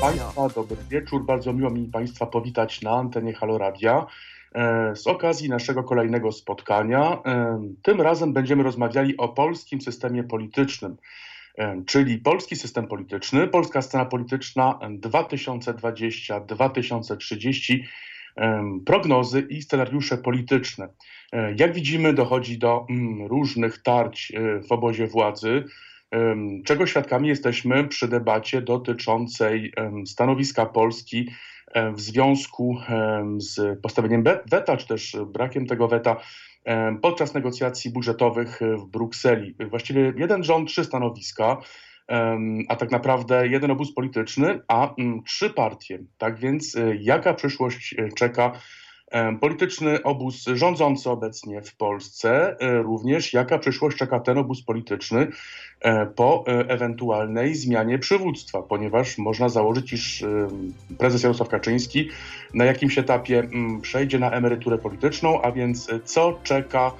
Państwa, dobry wieczór. Bardzo miło mi Państwa powitać na antenie Halo Radia. E, z okazji naszego kolejnego spotkania, e, tym razem będziemy rozmawiali o polskim systemie politycznym, e, czyli polski system polityczny, polska scena polityczna 2020-2030, prognozy i scenariusze polityczne. Jak widzimy, dochodzi do mm, różnych tarć w obozie władzy czego świadkami jesteśmy przy debacie dotyczącej stanowiska Polski w związku z postawieniem weta, czy też brakiem tego weta podczas negocjacji budżetowych w Brukseli. Właściwie jeden rząd, trzy stanowiska, a tak naprawdę jeden obóz polityczny, a mm, trzy partie. Tak więc e, jaka przyszłość e, czeka polityczny obóz rządzący obecnie w Polsce, e, również jaka przyszłość czeka ten obóz polityczny e, po e, ewentualnej zmianie przywództwa, ponieważ można założyć, iż prezes Jarosław Kaczyński na jakimś etapie przejdzie na emeryturę polityczną, a więc co czeka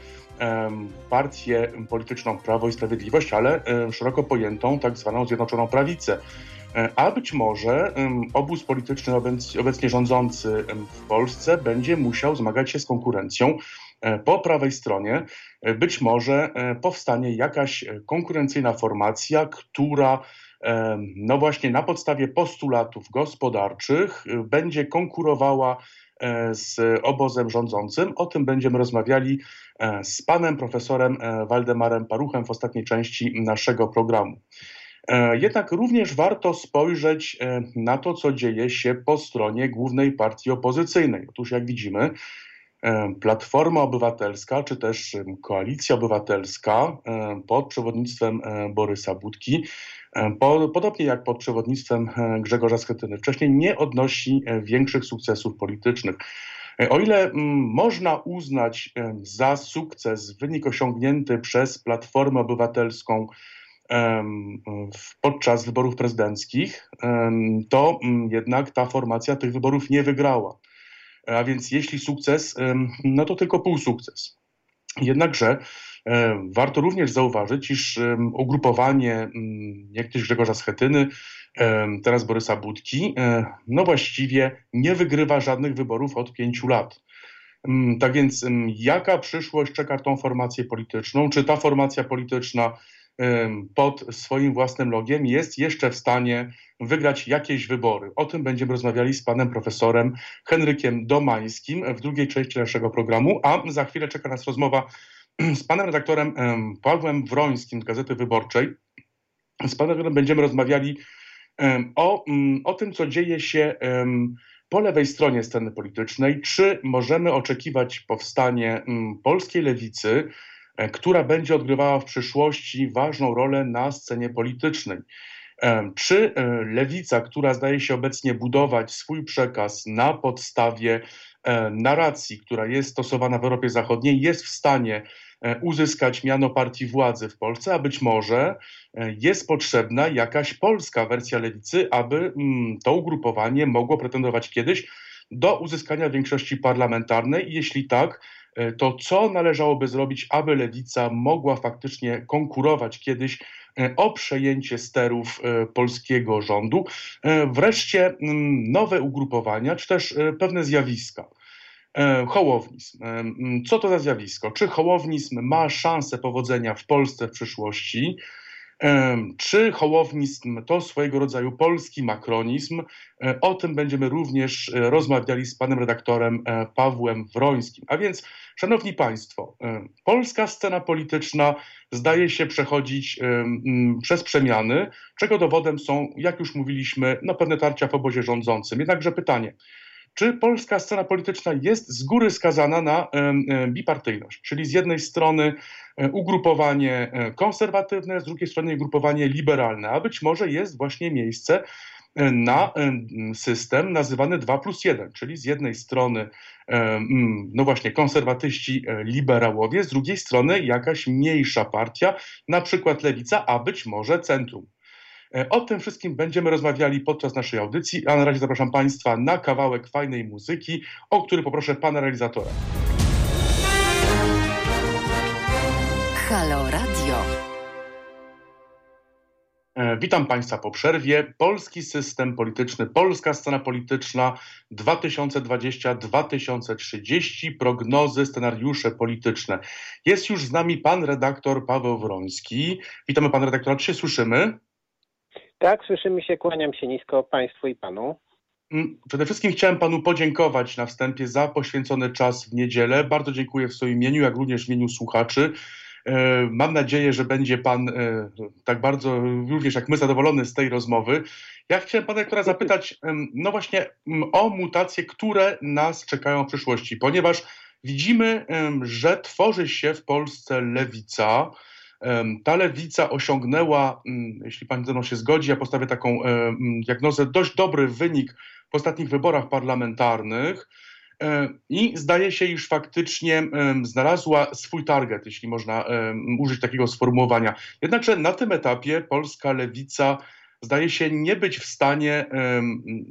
partię polityczną Prawo i Sprawiedliwość, ale szeroko pojętą tak zwaną Zjednoczoną Prawicę. E, a być może obóz polityczny obecnie rządzący w Polsce będzie musiał zmagać się z konkurencją e, po prawej stronie. E, być może powstanie jakaś konkurencyjna formacja, która no właśnie na podstawie postulatów gospodarczych będzie konkurowała z obozem rządzącym. O tym będziemy rozmawiali z panem profesorem Waldemarem Paruchem w ostatniej części naszego programu. E, jednak również warto spojrzeć e, na to, co dzieje się po stronie głównej partii opozycyjnej. Otóż, jak widzimy, e, Platforma Obywatelska, czy też Koalicja Obywatelska pod przewodnictwem Borysa Budki, podobnie jak pod przewodnictwem Grzegorza Schetyny, wcześniej nie odnosi większych sukcesów politycznych. O ile można uznać za sukces wynik osiągnięty przez Platformę Obywatelską podczas wyborów prezydenckich, to mm, jednak ta formacja tych wyborów nie wygrała. A więc jeśli sukces, no to tylko półsukces. Jednakże warto również zauważyć, iż ugrupowanie mm, niegdyś Grzegorza Schetyny, teraz Borysa Budki, e, no właściwie nie wygrywa żadnych wyborów od pięciu lat. Tak więc jaka przyszłość czeka tą formację polityczną? Czy ta formacja polityczna pod swoim własnym logiem jest jeszcze w stanie wygrać jakieś wybory. O tym będziemy rozmawiali z panem profesorem Henrykiem Domańskim w drugiej części naszego programu, a za chwilę czeka nas rozmowa z panem redaktorem Pawłem Wrońskim z Gazety Wyborczej. Z panem redaktorem będziemy rozmawiali o, mm, o tym, co dzieje się po lewej stronie sceny politycznej. Czy możemy oczekiwać powstanie mm, polskiej lewicy, która będzie odgrywała w przyszłości ważną rolę na scenie politycznej. E, czy e, lewica, która zdaje się obecnie budować swój przekaz na podstawie narracji, która jest stosowana w Europie Zachodniej, jest w stanie uzyskać miano partii władzy w Polsce, a być może jest potrzebna jakaś polska wersja lewicy, aby mm, to ugrupowanie mogło pretendować kiedyś do uzyskania większości parlamentarnej. Jeśli tak, E, to co należałoby zrobić, aby lewica mogła faktycznie konkurować kiedyś e, o przejęcie sterów e, polskiego rządu. Wreszcie mm, nowe ugrupowania, czy też pewne zjawiska. Hołowizm. Co to za zjawisko? Czy hołowizm ma szansę powodzenia w Polsce w przyszłości? Czy hołowizm to swojego rodzaju polski makronizm? O tym będziemy również rozmawiali z panem redaktorem Pawłem Wrońskim. A więc Szanowni Państwo, e, polska scena polityczna zdaje się przechodzić e, przez przemiany, czego dowodem są, jak już mówiliśmy, no pewne tarcia w obozie rządzącym. Jednakże pytanie, czy polska scena polityczna jest z góry skazana na e, bipartyjność, czyli z jednej strony ugrupowanie konserwatywne, z drugiej strony ugrupowanie liberalne, a być może jest właśnie miejsce na system nazywany 2 plus 1, czyli z jednej strony no właśnie konserwatyści, e, liberałowie, z drugiej strony jakaś mniejsza partia, na przykład lewica, a być może centrum. E, o tym wszystkim będziemy rozmawiali podczas naszej audycji, a na razie zapraszam Państwa na kawałek fajnej muzyki, o który poproszę pana realizatora. Halo Radio. E, witam Państwa po przerwie. Polski system polityczny, polska scena polityczna 2020-2030, prognozy, scenariusze polityczne. Jest już z nami pan redaktor Paweł Wroński. Witamy pana redaktora. Czy się słyszymy? Tak, słyszymy się, kłaniam się nisko Państwu i Panu. Mm, przede wszystkim chciałem panu podziękować na wstępie za poświęcony czas w niedzielę. Bardzo dziękuję w swoim imieniu, jak również w imieniu słuchaczy. E, mam nadzieję, że będzie Pan e, tak bardzo, również jak my, zadowolony z tej rozmowy. Ja chciałem Pana doktora zapytać, no właśnie, o mutacje, które nas czekają w przyszłości, ponieważ widzimy, że tworzy się w Polsce lewica. Ta lewica osiągnęła, jeśli Pan ze mną się zgodzi, ja postawię taką diagnozę, dość dobry wynik w ostatnich wyborach parlamentarnych. E, i zdaje się, iż faktycznie znalazła swój target, jeśli można użyć takiego sformułowania. Jednakże na tym etapie polska lewica zdaje się nie być w stanie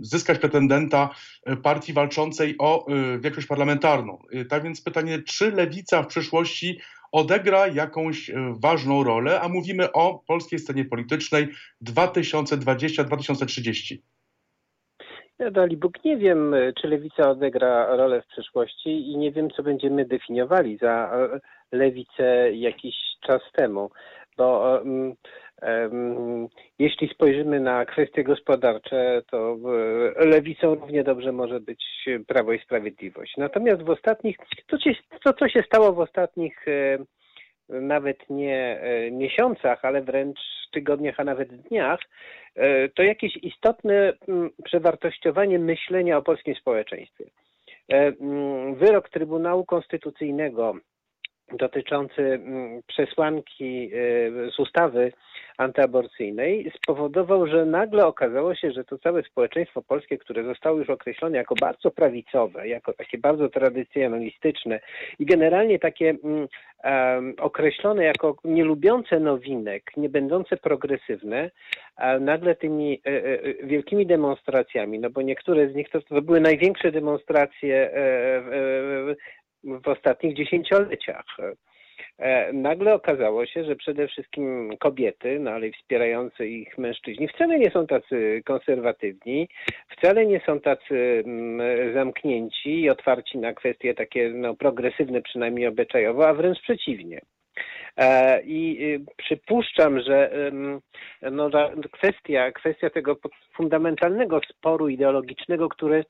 zyskać pretendenta e, partii walczącej o e, większość parlamentarną. Tak więc pytanie, czy lewica w przyszłości odegra jakąś ważną rolę, a mówimy o polskiej scenie politycznej 2020-2030. Ja dali Bóg nie wiem, czy lewica odegra rolę w przyszłości i nie wiem, co będziemy definiowali za e, lewicę jakiś czas temu, bo um, jeśli spojrzymy na kwestie gospodarcze, to lewicą równie dobrze może być Prawo i Sprawiedliwość. Natomiast w ostatnich, to, to co się stało w ostatnich e, nawet nie e, miesiącach, ale wręcz tygodniach, a nawet dniach, e, to jakieś istotne przewartościowanie myślenia o polskim społeczeństwie. E, wyrok Trybunału Konstytucyjnego dotyczący przesłanki z ustawy antyaborcyjnej spowodował, że nagle okazało się, że to całe społeczeństwo polskie, które zostało już określone jako bardzo prawicowe, jako takie bardzo tradycjonalistyczne i generalnie takie um, określone jako nielubiące nowinek, nie będące progresywne, nagle tymi e, e, wielkimi demonstracjami, no bo niektóre z nich to, to były największe demonstracje e, w ostatnich dziesięcioleciach. E, nagle okazało się, że przede wszystkim kobiety, no ale wspierające ich mężczyźni, wcale nie są tacy konserwatywni, wcale nie są tacy mm, zamknięci i otwarci na kwestie takie no, progresywne, przynajmniej obyczajowo, a wręcz przeciwnie. E, I y, przypuszczam, że no, kwestia, kwestia tego fundamentalnego sporu ideologicznego, który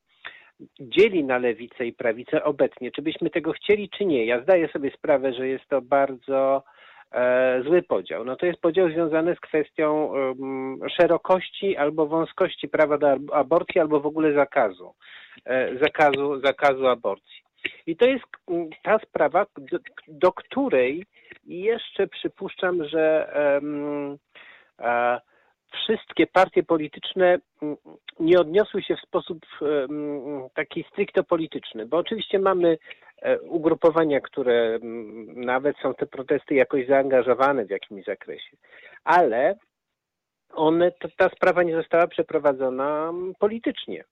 dzieli na lewicę i prawicę obecnie. Czy byśmy tego chcieli, czy nie? Ja zdaję sobie sprawę, że jest to bardzo e, zły podział. No to jest podział związany z kwestią szerokości albo wąskości prawa do aborcji, albo w ogóle zakazu, e, zakazu, zakazu aborcji. I to jest ta sprawa, do, do której jeszcze przypuszczam, że um, wszystkie partie polityczne nie odniosły się w sposób taki stricte polityczny, bo oczywiście mamy e, ugrupowania, które nawet są te protesty jakoś zaangażowane w jakimś zakresie, ale one, ta sprawa nie została przeprowadzona politycznie.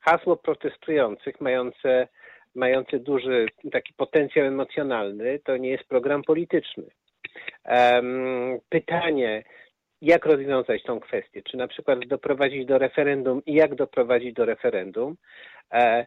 Hasło protestujących mające, mające duży taki potencjał emocjonalny to nie jest program polityczny. Um, pytanie, jak rozwiązać tą kwestię, czy na przykład doprowadzić do referendum i jak doprowadzić do referendum. E,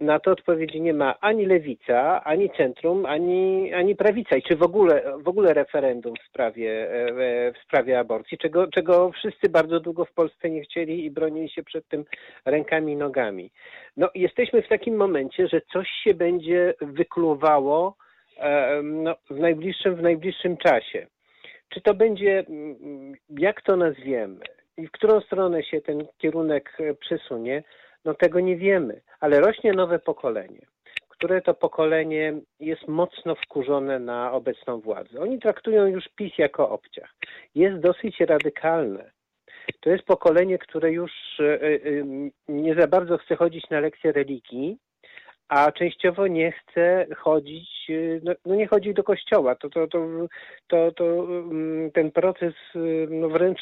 na to odpowiedzi nie ma ani lewica, ani centrum, ani, ani prawica. I czy w ogóle, w ogóle referendum w sprawie, e, w sprawie aborcji, czego, czego wszyscy bardzo długo w Polsce nie chcieli i bronili się przed tym rękami i nogami. No, jesteśmy w takim momencie, że coś się będzie wykluwało e, no, w, najbliższym, w najbliższym czasie. Czy to będzie, mm, jak to nazwiemy i w którą stronę się ten kierunek e, przesunie, no tego nie wiemy, ale rośnie nowe pokolenie, które to pokolenie jest mocno wkurzone na obecną władzę. Oni traktują już PiS jako obciach. Jest dosyć radykalne. To jest pokolenie, które już e, e, nie za bardzo chce chodzić na lekcje religii, a częściowo nie chce chodzić, y, no, no, nie chodzi do kościoła. To, to, to, to, to mm, ten proces, y, no wręcz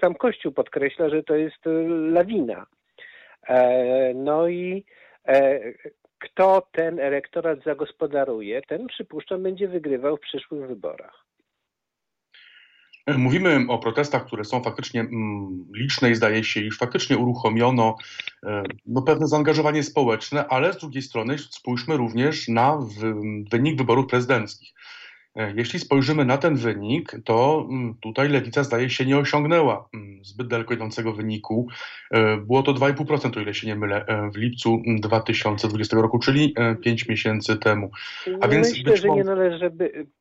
sam Kościół podkreśla, że to jest lawina. E, no i e, kto ten elektorat zagospodaruje, ten przypuszczam będzie wygrywał w przyszłych wyborach. Mówimy o protestach, które są faktycznie mm, liczne i zdaje się, iż faktycznie uruchomiono e, no, pewne zaangażowanie społeczne, ale z drugiej strony spójrzmy również na wynik wyborów prezydenckich. E, jeśli spojrzymy na ten wynik, to mm, tutaj lewica zdaje się nie osiągnęła mm, zbyt daleko idącego wyniku. E, było to 2,5%, o ile się nie mylę, w lipcu 2020 roku, czyli 5 miesięcy temu. A więc myślę, że nie należy,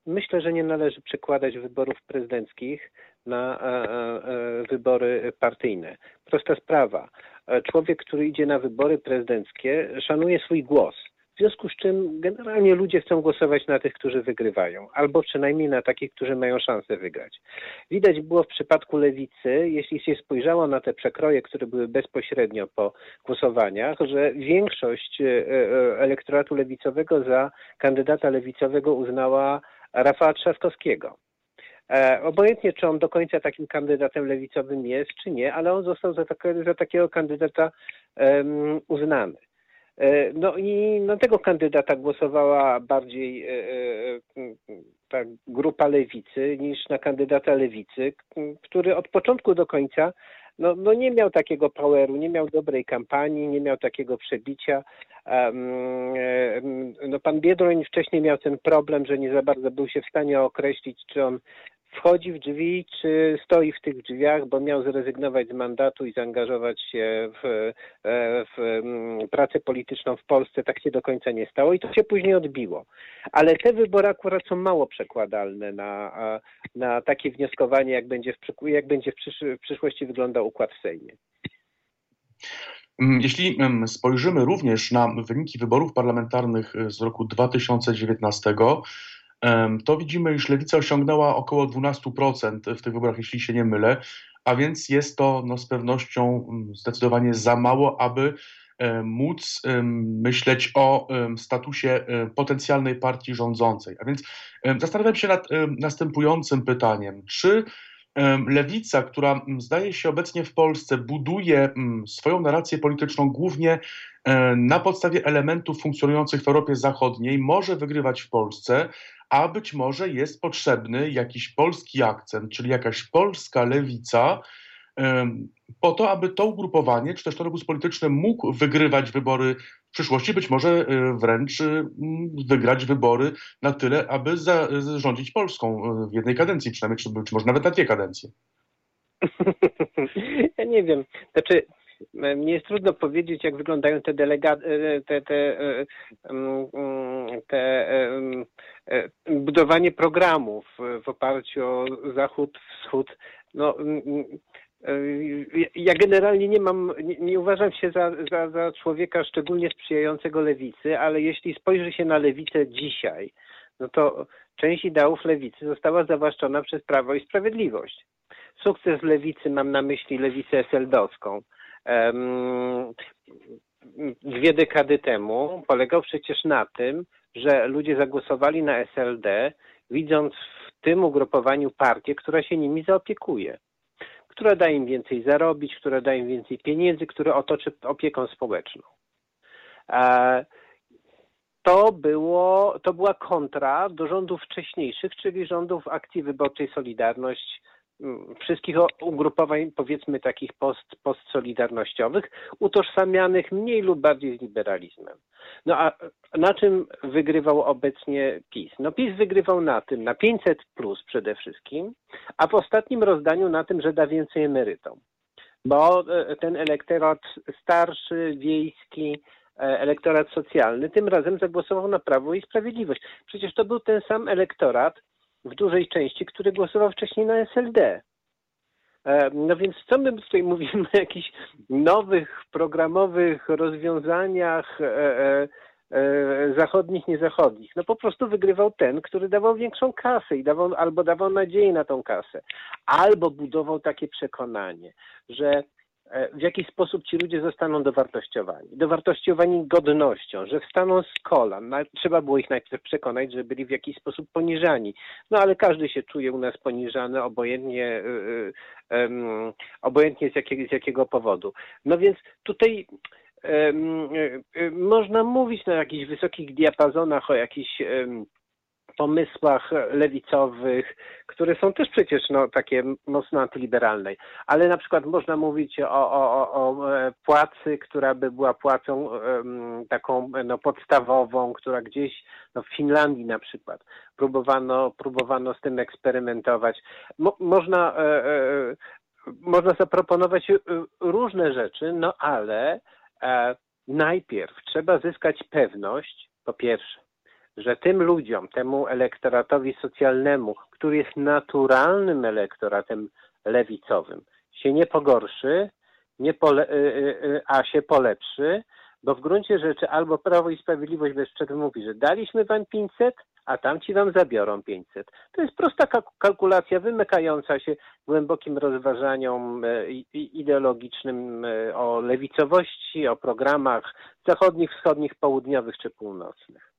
myślę, że nie należy przekładać wyborów prezydenckich na wybory partyjne. Prosta sprawa. Człowiek, który idzie na wybory prezydenckie, szanuje swój głos w związku z czym generalnie ludzie chcą głosować na tych, którzy wygrywają, albo przynajmniej na takich, którzy mają szansę wygrać. Widać było w przypadku lewicy, jeśli się spojrzało na te przekroje, które były bezpośrednio po głosowaniach, że większość e, e, elektoratu lewicowego za kandydata lewicowego uznała Rafała Trzaskowskiego. E, obojętnie, czy on do końca takim kandydatem lewicowym jest, czy nie, ale on został za, za takiego kandydata um, uznany. E, no i na tego kandydata głosowała bardziej e, e, ta grupa lewicy niż na kandydata lewicy, który od początku do końca no, no nie miał takiego poweru, nie miał dobrej kampanii, nie miał takiego przebicia. No, pan Biedroń wcześniej miał ten problem, że nie za bardzo był się w stanie określić, czy on wchodzi w drzwi, czy stoi w tych drzwiach, bo miał zrezygnować z mandatu i zaangażować się w, e, w mm, pracę polityczną w Polsce. Tak się do końca nie stało i to się później odbiło. Ale te wybory akurat są mało przekładalne na, na takie wnioskowanie, jak będzie w, jak będzie w, przysz, w przyszłości wyglądał układ w Sejmie. Mm, jeśli spojrzymy również na wyniki wyborów parlamentarnych z roku 2019, to widzimy, iż lewica osiągnęła około 12% w tych wyborach, jeśli się nie mylę, a więc jest to no, z pewnością mm, zdecydowanie za mało, aby móc myśleć o statusie potencjalnej partii rządzącej. A więc zastanawiam się nad następującym pytaniem. Czy Lewica, która zdaje się obecnie w Polsce buduje swoją narrację polityczną głównie e, na podstawie elementów funkcjonujących w Europie Zachodniej, może wygrywać w Polsce, a być może jest potrzebny jakiś polski akcent, czyli jakaś polska lewica, po to, aby to ugrupowanie, czy też ten obóz polityczny mógł wygrywać wybory w przyszłości, być może e, wręcz e, wygrać wybory na tyle, aby zarządzić Polską e, w jednej kadencji przynajmniej, czy, czy może nawet na dwie kadencje. Ja nie wiem. Znaczy, mnie jest trudno powiedzieć, jak wyglądają te delegacje, te, te, te, budowanie programów w oparciu o Zachód, Wschód. No, ja generalnie nie mam, nie, nie uważam się za, za, za, człowieka szczególnie sprzyjającego lewicy, ale jeśli spojrzy się na lewicę dzisiaj, no to część ideałów lewicy została zawłaszczona przez Prawo i Sprawiedliwość. Sukces lewicy, mam na myśli lewicę SLD-owską, dwie dekady temu polegał przecież na tym, że ludzie zagłosowali na SLD, widząc w tym ugrupowaniu partię, która się nimi zaopiekuje która da im więcej zarobić, która da im więcej pieniędzy, która otoczy opieką społeczną. E, to, było, to była kontra do rządów wcześniejszych, czyli rządów akcji wyborczej Solidarność, wszystkich ugrupowań, powiedzmy takich post, postsolidarnościowych, utożsamianych mniej lub bardziej z liberalizmem. No a na czym wygrywał obecnie PiS? No PiS wygrywał na tym, na 500 plus przede wszystkim, a w ostatnim rozdaniu na tym, że da więcej emerytom. Bo e, ten elektorat starszy, wiejski, e, elektorat socjalny tym razem zagłosował na Prawo i Sprawiedliwość. Przecież to był ten sam elektorat, w dużej części, który głosował wcześniej na SLD. E, no więc co my tutaj mówimy o jakichś nowych programowych rozwiązaniach e, e, zachodnich, niezachodnich? No po prostu wygrywał ten, który dawał większą kasę i dawał, albo dawał nadzieję na tą kasę, albo budował takie przekonanie, że w jaki sposób ci ludzie zostaną dowartościowani. Dowartościowani godnością, że wstaną z kolan. Trzeba było ich najpierw przekonać, że byli w jakiś sposób poniżani. No ale każdy się czuje u nas poniżany, obojętnie, um, obojętnie z, jakiego, z jakiego powodu. No więc tutaj um, można mówić na jakichś wysokich diapazonach o jakichś pomysłach lewicowych, które są też przecież no, takie mocno antyliberalne. Ale na przykład można mówić o, o, o e, płacy, która by była płacą um, taką no, podstawową, która gdzieś no, w Finlandii na przykład próbowano, próbowano z tym eksperymentować. Mo, można, e, e, można zaproponować e, różne rzeczy, no ale e, najpierw trzeba zyskać pewność, po pierwsze, że tym ludziom, temu elektoratowi socjalnemu, który jest naturalnym elektoratem lewicowym, się nie pogorszy, nie pole, y, y, y, a się polepszy, bo w gruncie rzeczy albo Prawo i Sprawiedliwość bez przerwy mówi, że daliśmy wam 500, a tamci wam zabiorą 500. To jest prosta kalkulacja wymykająca się głębokim rozważaniom ideologicznym o lewicowości, o programach zachodnich, wschodnich, południowych czy północnych.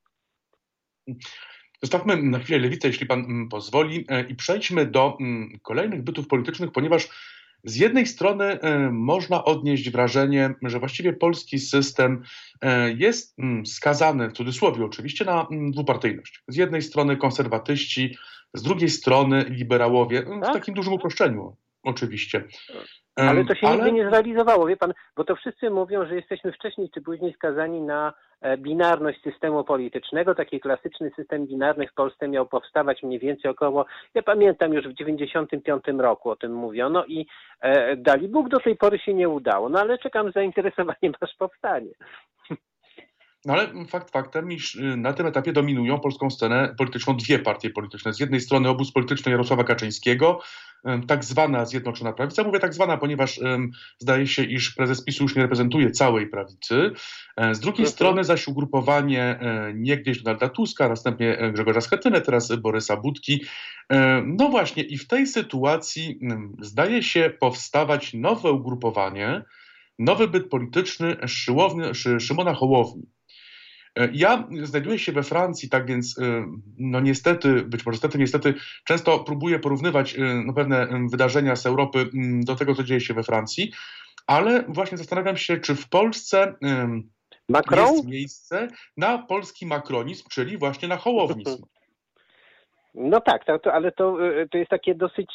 Zostawmy na chwilę lewicę, jeśli pan mm, pozwoli, e, i przejdźmy do mm, kolejnych bytów politycznych, ponieważ z jednej strony e, można odnieść wrażenie, że właściwie polski system e, jest mm, skazany, w cudzysłowie oczywiście, na dwupartyjność. Z jednej strony konserwatyści, z drugiej strony liberałowie, w tak? takim dużym uproszczeniu oczywiście. Ale to się Ale... nigdy nie zrealizowało, wie pan, bo to wszyscy mówią, że jesteśmy wcześniej czy później skazani na e, binarność systemu politycznego. Taki klasyczny system binarny w Polsce miał powstawać mniej więcej około, ja pamiętam już w 95 roku o tym mówiono i e, dali Bóg do tej pory się nie udało. No ale czekam z zainteresowaniem, aż powstanie. No ale fakt faktem, iż y, na tym etapie dominują polską scenę polityczną dwie partie polityczne. Z jednej strony obóz polityczny Jarosława Kaczyńskiego, tak zwana Zjednoczona Prawica. Mówię tak zwana, ponieważ zdaje się, iż prezes PiSu już nie reprezentuje całej prawicy. E, z drugiej strony zaś ugrupowanie e, niegdyś Donalda Tuska, następnie e, Grzegorza Schetynę, teraz Borysa Budki. No właśnie i w tej sytuacji zdaje się powstawać nowe ugrupowanie, nowy byt polityczny Szymona Hołowni. E, ja znajduję się we Francji, tak więc e, no niestety, być może niestety, niestety, często próbuję porównywać e, no, pewne wydarzenia z Europy do tego, co dzieje się we Francji, ale właśnie zastanawiam się, czy w Polsce Macron? jest miejsce na polski makronizm, czyli właśnie na hołownizm. No tak, tak to, ale to, to jest takie dosyć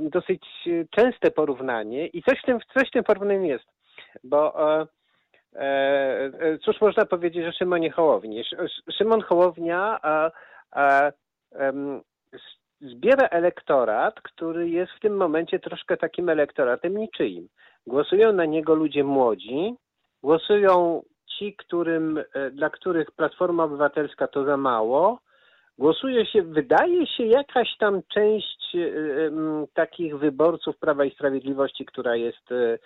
dosyć częste porównanie i coś w tym, coś w tym porównaniu jest, bo cóż można powiedzieć o Szymonie Hołowni? Szymon Hołownia zbiera elektorat, który jest w tym momencie troszkę takim elektoratem niczyim. Głosują na niego ludzie młodzi, głosują ci, którym, e, dla których Platforma Obywatelska to za mało, głosuje się, wydaje się, jakaś tam część y, y, takich wyborców Prawa i Sprawiedliwości, która jest y,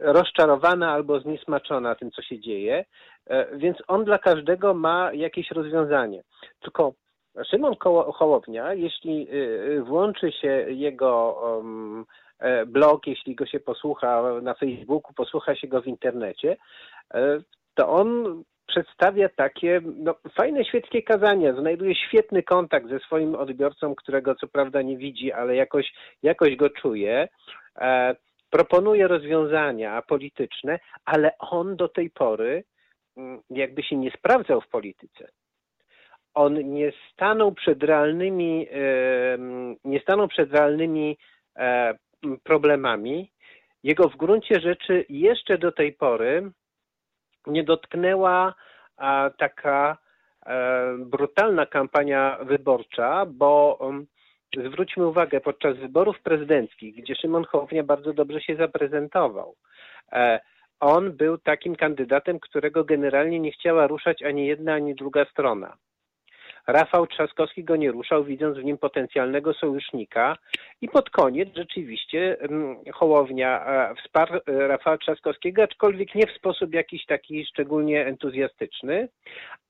rozczarowana albo zniesmaczona tym, co się dzieje, e, więc on dla każdego ma jakieś rozwiązanie. Tylko Szymon Hołownia, jeśli włączy się jego e, blog, jeśli go się posłucha na Facebooku, posłucha się go w internecie, e, to on przedstawia takie no, fajne świeckie kazania, znajduje świetny kontakt ze swoim odbiorcą, którego co prawda nie widzi, ale jakoś, jakoś go czuje. E, proponuje rozwiązania polityczne, ale on do tej pory mm, jakby się nie sprawdzał w polityce. On nie stanął przed realnymi, nie stanął przed realnymi e, problemami. Jego w gruncie rzeczy jeszcze do tej pory nie dotknęła taka e, brutalna kampania wyborcza, bo zwróćmy uwagę, podczas wyborów prezydenckich, gdzie Szymon Hołownia bardzo dobrze się zaprezentował, e, on był takim kandydatem, którego generalnie nie chciała ruszać ani jedna, ani druga strona. Rafał Trzaskowski go nie ruszał, widząc w nim potencjalnego sojusznika. I pod koniec rzeczywiście mm, Hołownia e, wsparł e, Rafała Trzaskowskiego, aczkolwiek nie w sposób jakiś taki szczególnie entuzjastyczny,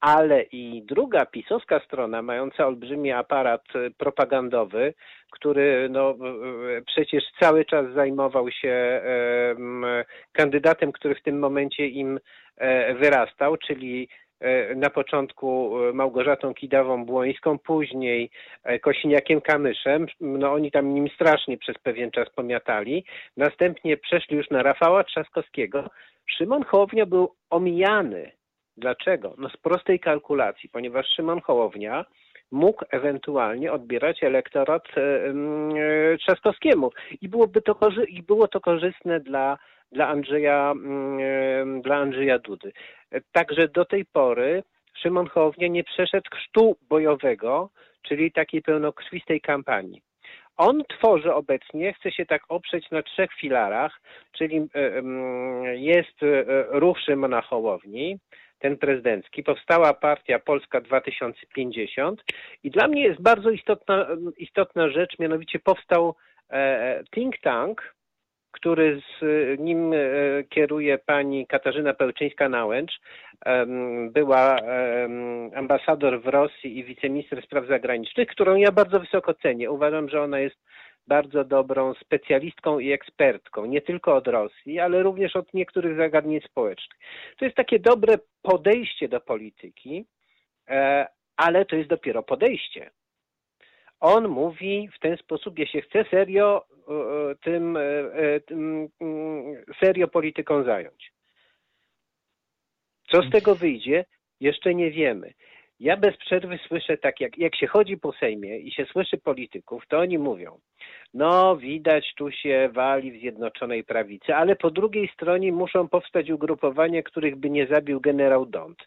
ale i druga pisowska strona, mająca olbrzymi aparat e, propagandowy, który no, przecież cały czas zajmował się kandydatem, który w tym momencie im wyrastał, czyli na początku e, Małgorzatą Kidawą-Błońską, później e, Kosiniakiem Kamyszem. No oni tam nim strasznie przez pewien czas pomiatali. Następnie przeszli już na Rafała Trzaskowskiego. Szymon Hołownia był omijany Dlaczego? No z prostej kalkulacji, ponieważ Szymon Hołownia mógł ewentualnie odbierać elektorat e, e, Trzaskowskiemu i byłoby to, i było to korzystne dla, dla, Andrzeja, e, dla Andrzeja Dudy. Także do tej pory Szymon Hołownia nie przeszedł chrztu bojowego, czyli takiej pełnokrwistej kampanii. On tworzy obecnie, chce się tak oprzeć na trzech filarach, czyli jest ruch Szymona Hołowni, ten prezydencki, powstała partia Polska 2050 i dla mnie jest bardzo istotna, istotna rzecz, mianowicie powstał e, think tank, który z nim e, kieruje pani Katarzyna Pełczyńska-Nałęcz, była ambasador w Rosji i wiceminister spraw zagranicznych, którą ja bardzo wysoko cenię. Uważam, że ona jest bardzo dobrą specjalistką i ekspertką, nie tylko od Rosji, ale również od niektórych zagadnień społecznych. To jest takie dobre podejście do polityki, e, ale to jest dopiero podejście. On mówi w ten sposób, się chcę serio e, tym, e, tym mm, serio polityką zająć. Co z tego wyjdzie, jeszcze nie wiemy. Ja bez przerwy słyszę tak, jak, jak się chodzi po Sejmie i się słyszy polityków, to oni mówią, no widać tu się wali w Zjednoczonej Prawicy, ale po drugiej stronie muszą powstać ugrupowania, których by nie zabił generał Dont.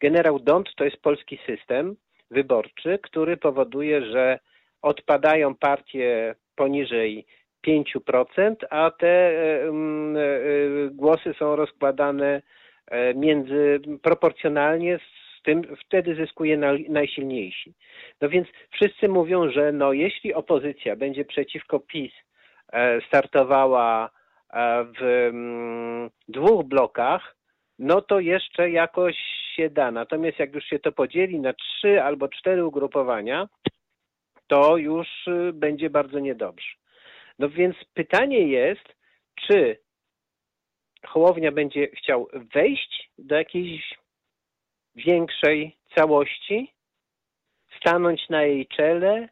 Generał Dont to jest polski system wyborczy, który powoduje, że odpadają partie poniżej 5%, a te y, y, głosy są rozkładane e, między proporcjonalnie z tym wtedy zyskuje najsilniejsi. No więc wszyscy mówią, że no jeśli opozycja będzie przeciwko PiS e, startowała e, w dwóch blokach, no to jeszcze jakoś się da. Natomiast jak już się to podzieli na trzy albo cztery ugrupowania, to już y, będzie bardzo niedobrze. No więc pytanie jest, czy Hołownia będzie chciał wejść do jakiejś większej całości, stanąć na jej czele,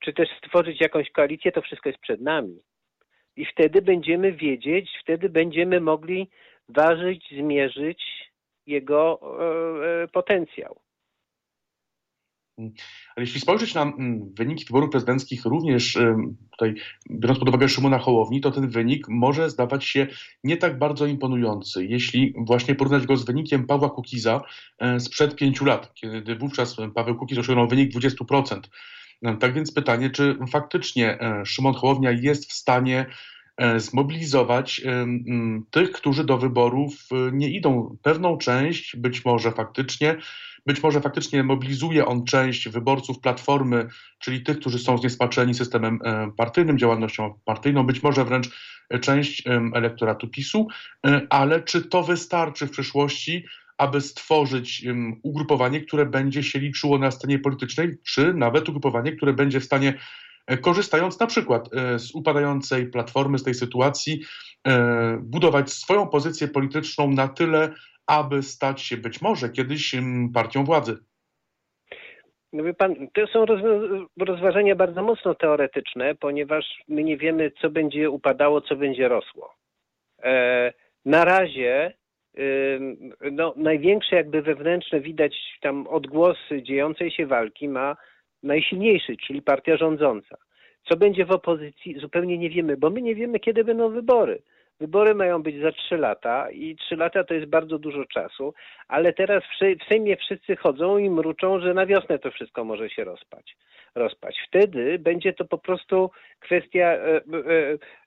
czy też stworzyć jakąś koalicję, to wszystko jest przed nami. I wtedy będziemy wiedzieć, wtedy będziemy mogli ważyć, zmierzyć jego e, e potencjał. Ale jeśli spojrzeć na mm, wyniki wyborów prezydenckich, również tutaj biorąc pod uwagę Szymona Hołowni, to ten wynik może zdawać się nie tak bardzo imponujący, jeśli właśnie porównać go z wynikiem Pawła Kukiza e, sprzed pięciu lat, kiedy wówczas Paweł Kukiz osiągnął wynik 20%. E, tak więc pytanie, czy faktycznie e, Szymon Hołownia jest w stanie zmobilizować tych, którzy do wyborów nie idą. Pewną część, być może faktycznie, być może faktycznie mobilizuje on część wyborców Platformy, czyli tych, którzy są zniesmaczeni systemem e, partyjnym, działalnością partyjną, być może wręcz część elektoratu PiSu, e, ale czy to wystarczy w przyszłości, aby stworzyć ugrupowanie, które będzie się liczyło na scenie politycznej, czy nawet ugrupowanie, które będzie w stanie e, korzystając na przykład z upadającej platformy, z tej sytuacji, budować swoją pozycję polityczną na tyle, aby stać się być może kiedyś partią władzy. No pan, to są rozważania bardzo mocno teoretyczne, ponieważ my nie wiemy, co będzie upadało, co będzie rosło. E, na razie no, największe jakby wewnętrzne widać tam odgłosy dziejącej się walki ma najsilniejszy, czyli partia rządząca. Co będzie w opozycji, zupełnie nie wiemy, bo my nie wiemy, kiedy będą wybory. Wybory mają być za trzy lata i trzy lata to jest bardzo dużo czasu, ale teraz w Sejmie wszyscy chodzą i mruczą, że na wiosnę to wszystko może się rozpać. rozpać. Wtedy będzie to po prostu kwestia e, e,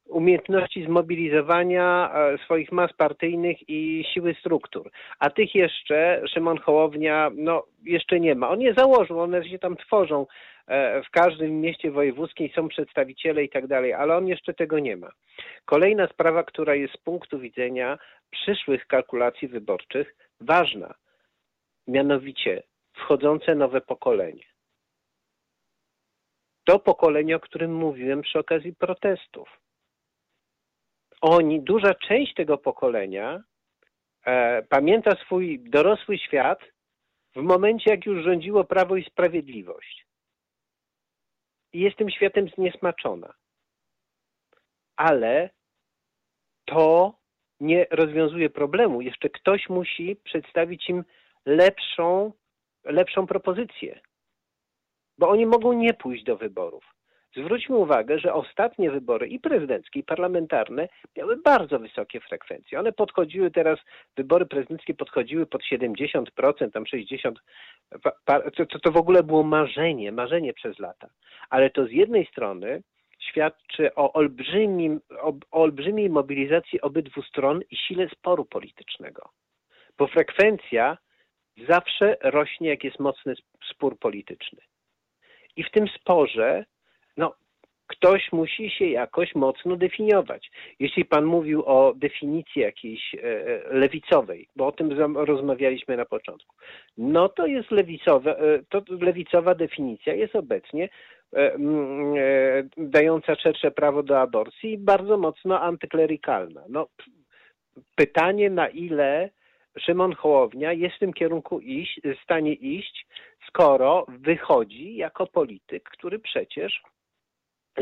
umiejętności zmobilizowania e, swoich mas partyjnych i siły struktur. A tych jeszcze Szymon Hołownia no, jeszcze nie ma. On je założył, one się tam tworzą E, w każdym mieście wojewódzkim są przedstawiciele i tak dalej, ale on jeszcze tego nie ma. Kolejna sprawa, która jest z punktu widzenia przyszłych kalkulacji wyborczych ważna, mianowicie wchodzące nowe pokolenie. To pokolenie, o którym mówiłem przy okazji protestów. Oni, duża część tego pokolenia e, pamięta swój dorosły świat w momencie, jak już rządziło Prawo i Sprawiedliwość i jest tym światem zniesmaczona. Ale to nie rozwiązuje problemu. Jeszcze ktoś musi przedstawić im lepszą, lepszą propozycję, bo oni mogą nie pójść do wyborów. Zwróćmy uwagę, że ostatnie wybory i prezydenckie, i parlamentarne miały bardzo wysokie frekwencje. One podchodziły teraz, wybory prezydenckie podchodziły pod 70%, tam 60%. To, to w ogóle było marzenie, marzenie przez lata. Ale to z jednej strony świadczy o, olbrzymim, o, o olbrzymiej mobilizacji obydwu stron i sile sporu politycznego. Bo frekwencja zawsze rośnie, jak jest mocny spór polityczny. I w tym sporze no, ktoś musi się jakoś mocno definiować. Jeśli Pan mówił o definicji jakiejś e, e, lewicowej, bo o tym rozmawialiśmy na początku, no to jest lewicowa, e, to lewicowa definicja jest obecnie dająca szersze prawo do aborcji i bardzo mocno antyklerykalna. No, pytanie na ile Szymon Hołownia jest w tym kierunku iść, w stanie iść, skoro wychodzi jako polityk, który przecież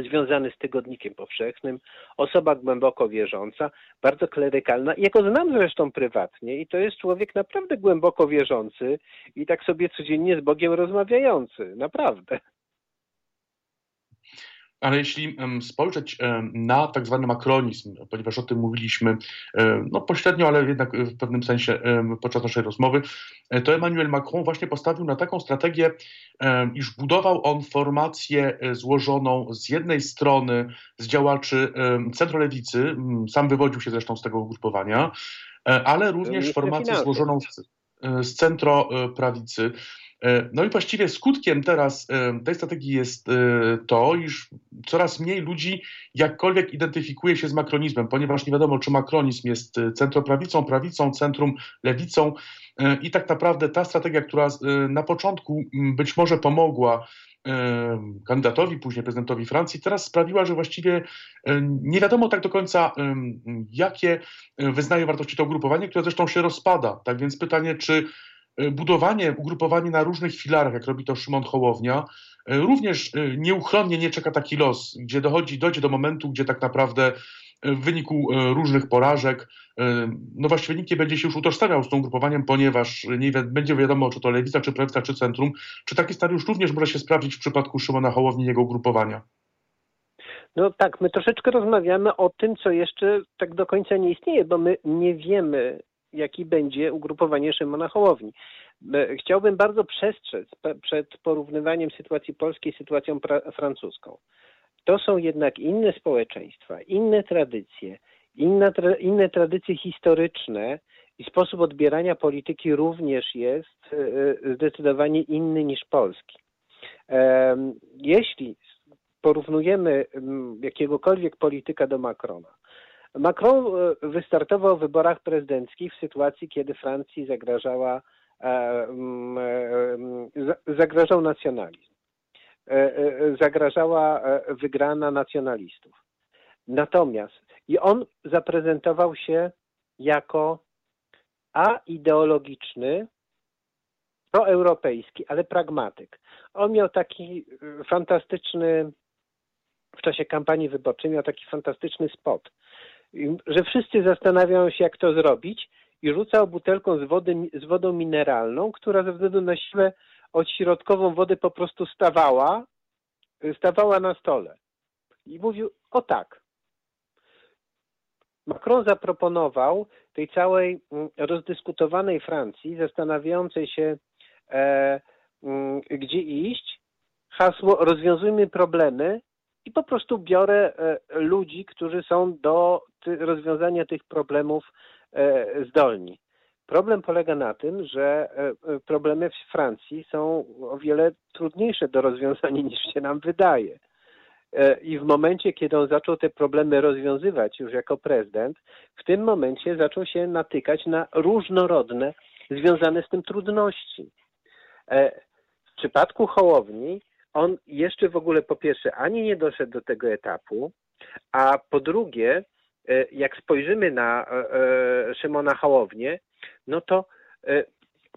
związany z Tygodnikiem Powszechnym, osoba głęboko wierząca, bardzo klerykalna. Ja go znam zresztą prywatnie i to jest człowiek naprawdę głęboko wierzący i tak sobie codziennie z Bogiem rozmawiający, naprawdę. Ale jeśli spojrzeć na tak zwany makronizm, ponieważ o tym mówiliśmy no pośrednio, ale jednak w pewnym sensie podczas naszej rozmowy, e, to Emmanuel Macron właśnie postawił na taką strategię, iż budował on formację e, złożoną z jednej strony z działaczy centrolewicy, sam wywodził się zresztą z tego ugrupowania, e, ale również formację złożoną z, z centroprawicy. E, no i właściwie skutkiem teraz e, tej strategii jest e, to, iż coraz mniej ludzi jakkolwiek identyfikuje się z makronizmem, ponieważ nie wiadomo, czy makronizm jest centroprawicą, prawicą, centrum, lewicą. I tak naprawdę ta strategia, która na początku być może pomogła kandydatowi, później prezydentowi Francji, teraz sprawiła, że właściwie nie wiadomo tak do końca, jakie wyznaje wartości to ugrupowanie, które zresztą się rozpada. Tak więc pytanie, czy E, budowanie, ugrupowanie na różnych filarach, jak robi to Szymon Hołownia, e, również e, nieuchronnie nie czeka taki los, gdzie dochodzi, dojdzie do momentu, gdzie tak naprawdę w wyniku różnych porażek, no właściwie nikt nie będzie się już utożsamiał z tym ugrupowaniem, ponieważ nie będzie wiadomo, czy to lewica, czy prawica, czy centrum. Czy taki scenariusz również może się sprawdzić w przypadku Szymona Hołowni i jego ugrupowania? No tak, my troszeczkę rozmawiamy o tym, co jeszcze tak do końca nie istnieje, bo my nie wiemy, jaki będzie ugrupowanie Szymona Hołowni. E, chciałbym bardzo przestrzec przed porównywaniem sytuacji polskiej z sytuacją francuską. To są jednak inne społeczeństwa, inne tradycje, inne, tra inne tradycje historyczne i sposób odbierania polityki również jest e, e, zdecydowanie inny niż polski. Jeśli porównujemy jakiegokolwiek polityka do Macrona, Macron e, wystartował w wyborach prezydenckich w sytuacji, kiedy Francji zagrażała, e, e, zagrażał nacjonalizm. Zagrażała wygrana nacjonalistów. Natomiast i on zaprezentował się jako a ideologiczny, proeuropejski, ale pragmatyk. On miał taki fantastyczny, w czasie kampanii wyborczej miał taki fantastyczny spot że wszyscy zastanawiają się, jak to zrobić i rzucał butelką z, wody, z wodą mineralną, która ze względu na siłę odśrodkową wody po prostu stawała, stawała na stole. I mówił, o tak. Macron zaproponował tej całej mm, rozdyskutowanej Francji, zastanawiającej się, e, mm, gdzie iść, hasło rozwiązujmy problemy i po prostu biorę e, ludzi, którzy są do rozwiązania tych problemów e, zdolni. Problem polega na tym, że e, problemy w Francji są o wiele trudniejsze do rozwiązania niż się nam wydaje. I w momencie, kiedy on zaczął te problemy rozwiązywać już jako prezydent, w tym momencie zaczął się natykać na różnorodne związane z tym trudności. W przypadku Hołowni on jeszcze w ogóle po pierwsze ani nie doszedł do tego etapu, a po drugie, e, jak spojrzymy na e, e, Szymona Hołownię, no to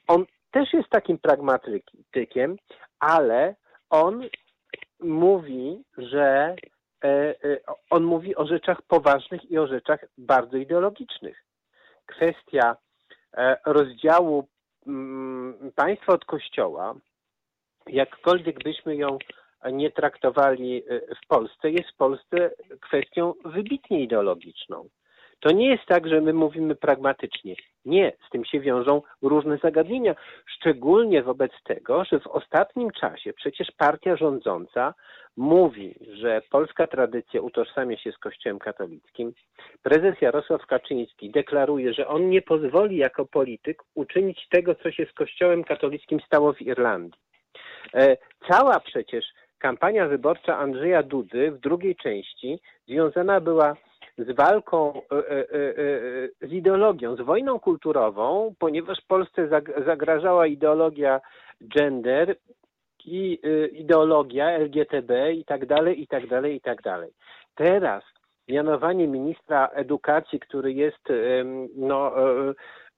on też jest takim pragmatykiem, ale on mówi, że on mówi o rzeczach poważnych i o rzeczach bardzo ideologicznych. Kwestia rozdziału mm, państwa od kościoła, jakkolwiek byśmy ją nie traktowali w Polsce, jest w Polsce kwestią wybitnie ideologiczną. To nie jest tak, że my mówimy pragmatycznie. Nie, z tym się wiążą różne zagadnienia, szczególnie wobec tego, że w ostatnim czasie przecież partia rządząca mówi, że polska tradycja utożsamia się z Kościołem katolickim. Prezes Jarosław Kaczyński deklaruje, że on nie pozwoli jako polityk uczynić tego, co się z Kościołem katolickim stało w Irlandii. E, cała przecież kampania wyborcza Andrzeja Dudy w drugiej części związana była z walką e, e, z ideologią, z wojną kulturową, ponieważ Polsce zagrażała ideologia gender i ideologia LGTB i tak dalej, i tak dalej, i tak dalej. Teraz mianowanie ministra edukacji, który jest no,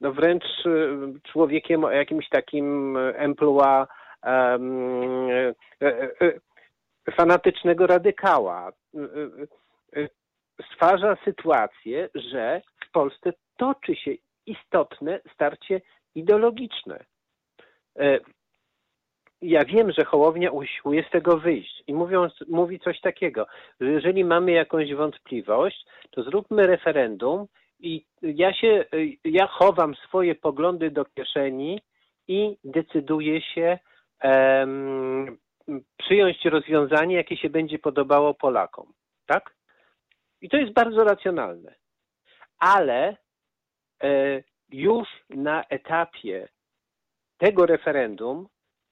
no wręcz człowiekiem o jakimś takim emploi fanatycznego radykała stwarza sytuację, że w Polsce toczy się istotne starcie ideologiczne. E, ja wiem, że Hołownia usiłuje z tego wyjść i mówiąc, mówi coś takiego, że jeżeli mamy jakąś wątpliwość, to zróbmy referendum i ja się, ja chowam swoje poglądy do kieszeni i decyduję się przyjąć rozwiązanie, jakie się będzie podobało Polakom. Tak? I to jest bardzo racjonalne. Ale e, już na etapie tego referendum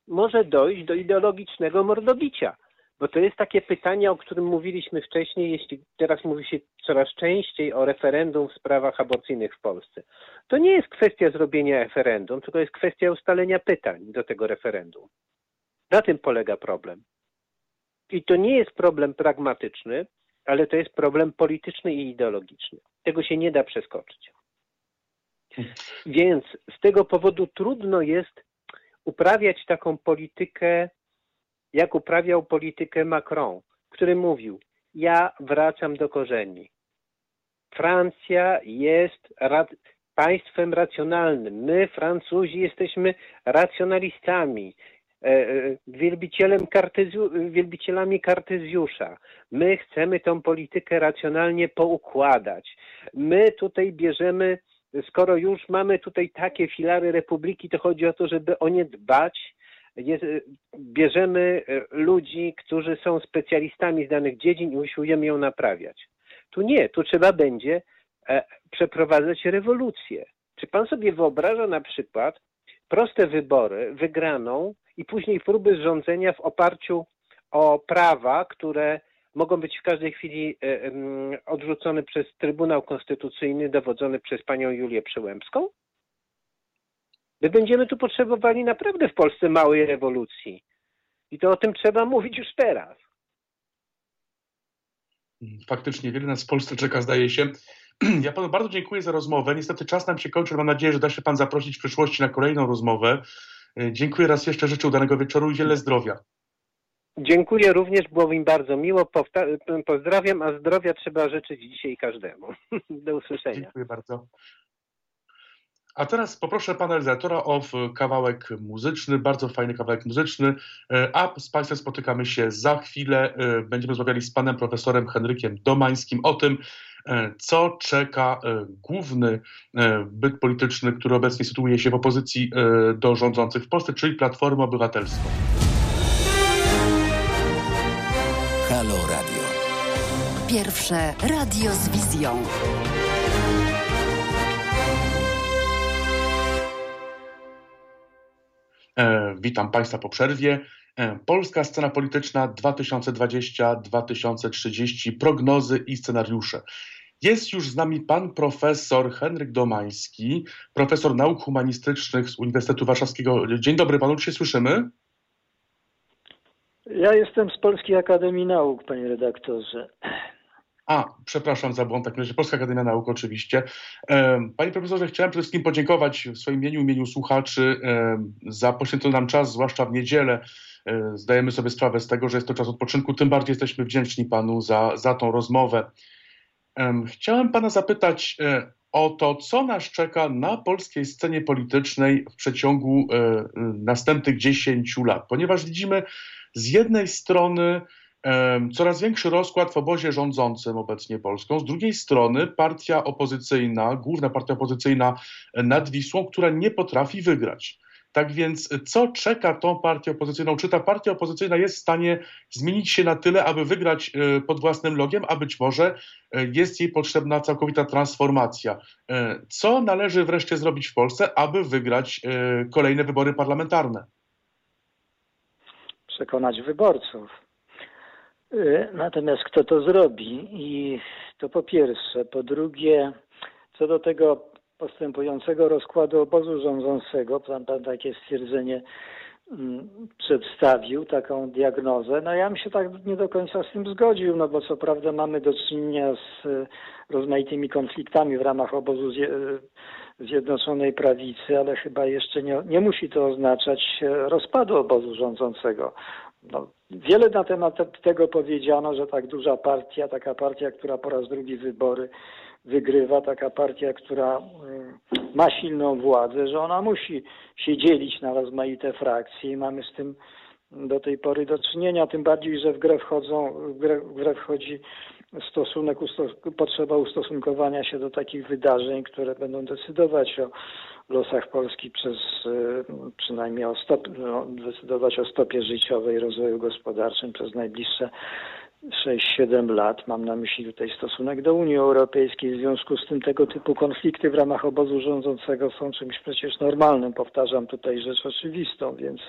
może dojść do ideologicznego mordobicia. Bo to jest takie pytanie, o którym mówiliśmy wcześniej, jeśli teraz mówi się coraz częściej o referendum w sprawach aborcyjnych w Polsce. To nie jest kwestia zrobienia referendum, tylko jest kwestia ustalenia pytań do tego referendum. Na tym polega problem. I to nie jest problem pragmatyczny, ale to jest problem polityczny i ideologiczny. Tego się nie da przeskoczyć. Więc z tego powodu trudno jest uprawiać taką politykę, jak uprawiał politykę Macron, który mówił: Ja wracam do korzeni. Francja jest państwem racjonalnym. My, Francuzi, jesteśmy racjonalistami. E, e, wielbicielem wielbicielami Kartezjusza. My chcemy tą politykę racjonalnie poukładać. My tutaj bierzemy, skoro już mamy tutaj takie filary republiki, to chodzi o to, żeby o nie dbać. Bierzemy e, ludzi, którzy są specjalistami z danych dziedzin i usiłujemy ją naprawiać. Tu nie, tu trzeba będzie przeprowadzać rewolucję. Czy pan sobie wyobraża na przykład proste wybory wygraną i później próby rządzenia w oparciu o prawa, które mogą być w każdej chwili e, odrzucone przez Trybunał Konstytucyjny dowodzony przez panią Julię Przyłębską? My będziemy tu potrzebowali naprawdę w Polsce małej rewolucji. I to o tym trzeba mówić już teraz. Faktycznie, wiele nas w Polsce czeka, zdaje się. Ja panu bardzo dziękuję za rozmowę. Niestety czas nam się kończy. Mam nadzieję, że da się pan zaprosić w przyszłości na kolejną rozmowę. E, dziękuję raz jeszcze, życzę udanego wieczoru i wiele zdrowia. Dziękuję również, było mi bardzo miło. Pozdrawiam, a zdrowia trzeba życzyć dzisiaj każdemu. Do usłyszenia. Dziękuję bardzo. A teraz poproszę pana realizatora o kawałek muzyczny, bardzo fajny kawałek muzyczny, e, a z Państwem spotykamy się za chwilę. E, będziemy rozmawiali z panem profesorem Henrykiem Domańskim o tym, e, co czeka główny byt polityczny, który obecnie sytuuje się w opozycji do rządzących w Polsce, czyli Platformę Obywatelską. Halo Radio. Pierwsze radio z wizją. Witam Państwa po przerwie. E, polska scena polityczna 2020-2030, prognozy i scenariusze. Jest już z nami pan profesor Henryk Domański, profesor nauk humanistycznych z Uniwersytetu Warszawskiego. Dzień dobry panu, czy się słyszymy? Ja jestem z Polskiej Akademii Nauk, panie redaktorze. A, przepraszam za błąd, tak razie Polska Akademia Nauk oczywiście. Panie profesorze, chciałem przede wszystkim podziękować w swoim imieniu, imieniu słuchaczy za poświęcony nam czas, zwłaszcza w niedzielę. E, zdajemy sobie sprawę z tego, że jest to czas odpoczynku, tym bardziej jesteśmy wdzięczni panu za, za tą rozmowę. Chciałem pana zapytać e, o to, co nas czeka na polskiej scenie politycznej w przeciągu e, następnych 10 lat, ponieważ widzimy z jednej strony coraz większy rozkład w obozie rządzącym obecnie Polską, z drugiej strony partia opozycyjna, główna partia opozycyjna nad Wisłą, która nie potrafi wygrać. Tak więc co czeka tą partię opozycyjną? Czy ta partia opozycyjna jest w stanie zmienić się na tyle, aby wygrać e, pod własnym logiem, a być może e, jest jej potrzebna całkowita transformacja? E, co należy wreszcie zrobić w Polsce, aby wygrać kolejne wybory parlamentarne? Przekonać wyborców. Natomiast kto to zrobi? I to po pierwsze. Po drugie, co do tego postępującego rozkładu obozu rządzącego, pan, pan takie stwierdzenie mm, przedstawił, taką diagnozę. No ja bym się tak nie do końca z tym zgodził, no bo co prawda mamy do czynienia z e, rozmaitymi konfliktami w ramach obozu e, Zjednoczonej Prawicy, ale chyba jeszcze nie, nie musi to oznaczać rozpadu obozu rządzącego. No, wiele na temat tego powiedziano, że tak duża partia, taka partia, która po raz drugi wybory wygrywa taka partia, która y, ma silną władzę, że ona musi się dzielić na rozmaite frakcje i mamy z tym do tej pory do czynienia, tym bardziej, że w grę wchodzą, w grę, w grę wchodzi stosunek, potrzeba ustosunkowania się do takich wydarzeń, które będą decydować o losach Polski przez y, przynajmniej o stop, no, decydować o stopie życiowej i rozwoju gospodarczym przez najbliższe 6-7 lat, mam na myśli tutaj stosunek do Unii Europejskiej, w związku z tym tego typu konflikty w ramach obozu rządzącego są czymś przecież normalnym, powtarzam tutaj rzecz oczywistą, więc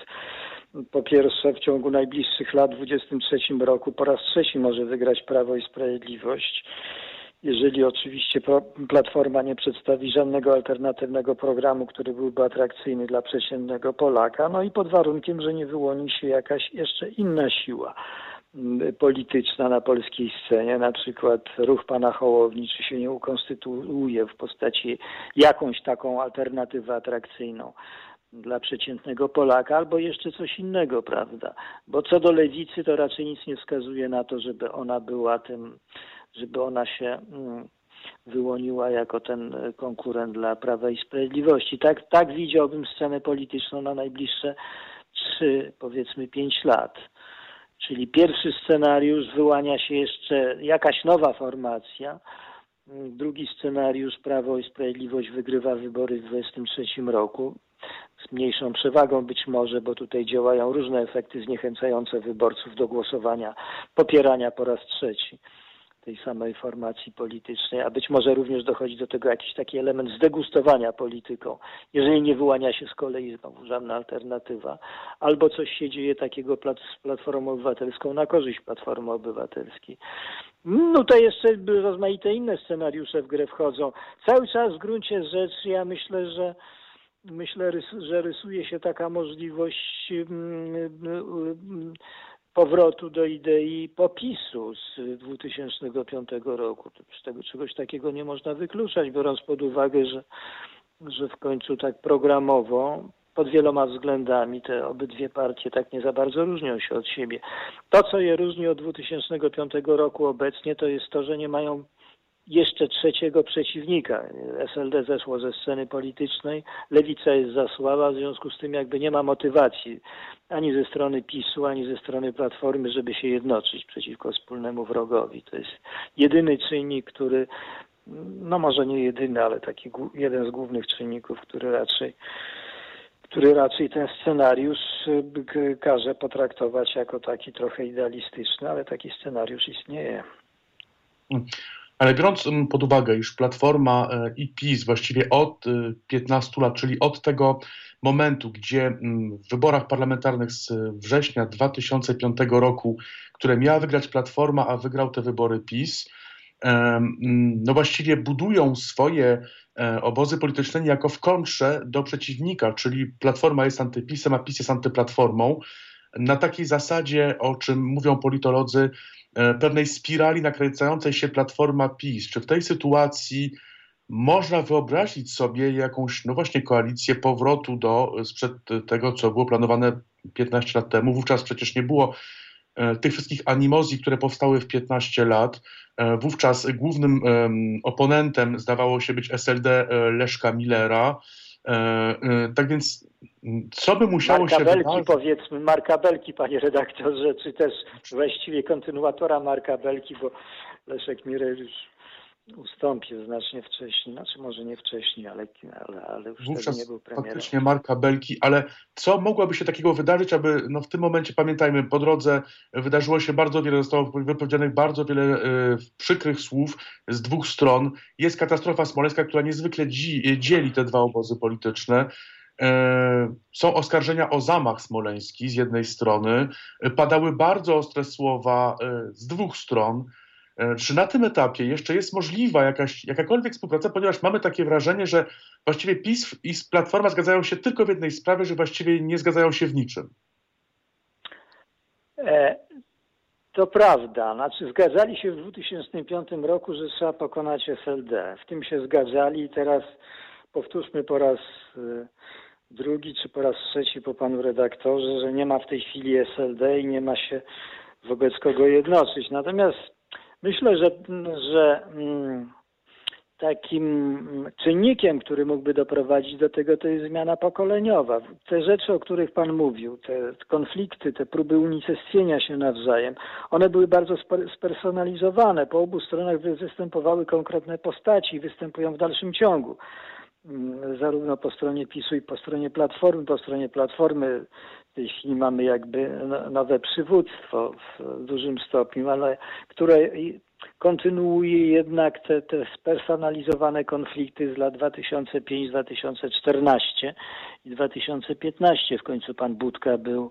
po pierwsze w ciągu najbliższych lat w 2023 roku po raz trzeci może wygrać Prawo i Sprawiedliwość. Jeżeli oczywiście Platforma nie przedstawi żadnego alternatywnego programu, który byłby atrakcyjny dla przeciętnego Polaka, no i pod warunkiem, że nie wyłoni się jakaś jeszcze inna siła polityczna na polskiej scenie, na przykład ruch pana Hołowni, czy się nie ukonstytuuje w postaci jakąś taką alternatywę atrakcyjną dla przeciętnego Polaka, albo jeszcze coś innego, prawda? Bo co do lewicy, to raczej nic nie wskazuje na to, żeby ona była tym, żeby ona się mm, wyłoniła jako ten konkurent dla Prawa i Sprawiedliwości. Tak, tak widziałbym scenę polityczną na najbliższe trzy, powiedzmy pięć lat. Czyli pierwszy scenariusz wyłania się jeszcze jakaś nowa formacja. Drugi scenariusz Prawo i Sprawiedliwość wygrywa wybory w 2023 roku z mniejszą przewagą być może, bo tutaj działają różne efekty zniechęcające wyborców do głosowania, popierania po raz trzeci tej samej formacji politycznej, a być może również dochodzi do tego jakiś taki element zdegustowania polityką, jeżeli nie wyłania się z kolei znowu żadna alternatywa, albo coś się dzieje takiego z Platformą Obywatelską na korzyść Platformy Obywatelskiej. No to jeszcze rozmaite inne scenariusze w grę wchodzą. Cały czas w gruncie rzeczy ja myślę, że myślę, że rysuje się taka możliwość mm, mm, powrotu do idei popisu z 2005 roku. Z tego czegoś takiego nie można wykluczać, biorąc pod uwagę, że, że w końcu tak programowo pod wieloma względami te obydwie partie tak nie za bardzo różnią się od siebie. To, co je różni od 2005 roku obecnie, to jest to, że nie mają jeszcze trzeciego przeciwnika. SLD zeszło ze sceny politycznej, lewica jest za słaba, w związku z tym jakby nie ma motywacji ani ze strony PiSu, ani ze strony Platformy, żeby się jednoczyć przeciwko wspólnemu wrogowi. To jest jedyny czynnik, który, no może nie jedyny, ale taki jeden z głównych czynników, który raczej który raczej ten scenariusz y, każe potraktować jako taki trochę idealistyczny, ale taki scenariusz istnieje. Ale biorąc pod uwagę, iż Platforma e, i PiS właściwie od 15 e, lat, czyli od tego momentu, gdzie w wyborach parlamentarnych z września 2005 roku, które miała wygrać Platforma, a wygrał te wybory PiS, no właściwie budują swoje e, obozy polityczne jako w kontrze do przeciwnika, czyli Platforma jest antypisem, a PiS jest antyplatformą. Na takiej zasadzie, o czym mówią politolodzy, pewnej spirali nakręcającej się platforma PiS. Czy w tej sytuacji można wyobrazić sobie jakąś, no właśnie, koalicję powrotu do sprzed tego, co było planowane 15 lat temu. Wówczas przecież nie było e, tych wszystkich animozji, które powstały w 15 lat. E, wówczas głównym oponentem zdawało się być SLD e, Leszka Millera. Tak więc co by musiało Marka się Belki, wydarzyć? powiedzmy, Marka Belki, panie redaktorze, czy też właściwie kontynuatora Marka Belki, bo Leszek już ustąpił znacznie wcześniej, znaczy może nie wcześniej, ale, ale, ale już Wówczas nie był premierem. faktycznie Marka Belki, ale co mogłoby się takiego wydarzyć, aby no w tym momencie, pamiętajmy, po drodze wydarzyło się bardzo wiele, zostało wypowiedzianych bardzo wiele y, przykrych słów z dwóch stron. Jest katastrofa smoleńska, która niezwykle dzi, dzieli te dwa obozy polityczne. E, są oskarżenia o zamach smoleński z jednej strony, padały bardzo ostre słowa z dwóch stron. E, czy na tym etapie jeszcze jest możliwa jakaś, jakakolwiek współpraca, ponieważ mamy takie wrażenie, że właściwie PiS i Platforma zgadzają się tylko w jednej sprawie, że właściwie nie zgadzają się w niczym? E, to prawda. Znaczy zgadzali się w 2005 roku, że trzeba pokonać SLD. W tym się zgadzali i teraz powtórzmy po raz e, drugi czy po raz trzeci po panu redaktorze, że nie ma w tej chwili SLD i nie ma się wobec kogo jednoczyć. Natomiast Myślę, że, że mm, takim czynnikiem, który mógłby doprowadzić do tego, to jest zmiana pokoleniowa. Te rzeczy, o których Pan mówił, te konflikty, te próby unicestwienia się nawzajem, one były bardzo spersonalizowane. Po obu stronach występowały konkretne postaci, występują w dalszym ciągu. Mm, zarówno po stronie PiSu i po stronie Platformy. Po stronie Platformy chwili mamy jakby no, nowe przywództwo w dużym stopniu, ale które kontynuuje jednak te, te spersonalizowane konflikty z lat 2005-2014 i 2015. W końcu pan Budka był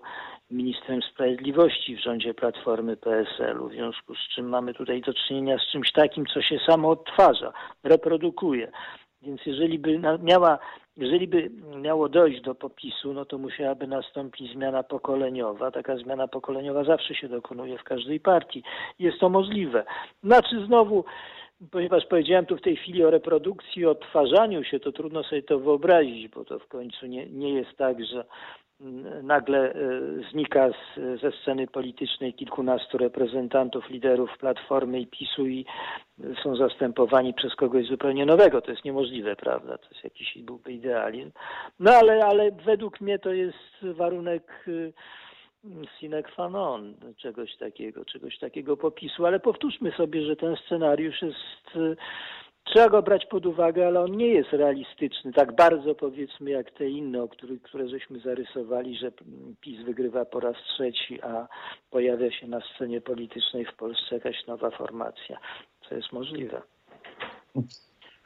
ministrem sprawiedliwości w rządzie Platformy PSL-u, w związku z czym mamy tutaj do czynienia z czymś takim, co się samo odtwarza, reprodukuje. Więc jeżeli by miała, jeżeli by miało dojść do popisu, no to musiałaby nastąpić zmiana pokoleniowa. Taka zmiana pokoleniowa zawsze się dokonuje w każdej partii. Jest to możliwe. Znaczy znowu, ponieważ powiedziałem tu w tej chwili o reprodukcji, o odtwarzaniu się, to trudno sobie to wyobrazić, bo to w końcu nie, nie jest tak, że nagle e, znika z, ze sceny politycznej kilkunastu reprezentantów, liderów Platformy i PiSu i są zastępowani przez kogoś zupełnie nowego. To jest niemożliwe, prawda? To jest jakiś byłby idealizm. No ale, ale według mnie to jest warunek e, sine qua non czegoś takiego, czegoś takiego popisu. Ale powtórzmy sobie, że ten scenariusz jest e, Trzeba go brać pod uwagę, ale on nie jest realistyczny tak bardzo powiedzmy jak te inne, o których, które żeśmy zarysowali, że PiS wygrywa po raz trzeci, a pojawia się na scenie politycznej w Polsce jakaś nowa formacja. Co jest możliwe.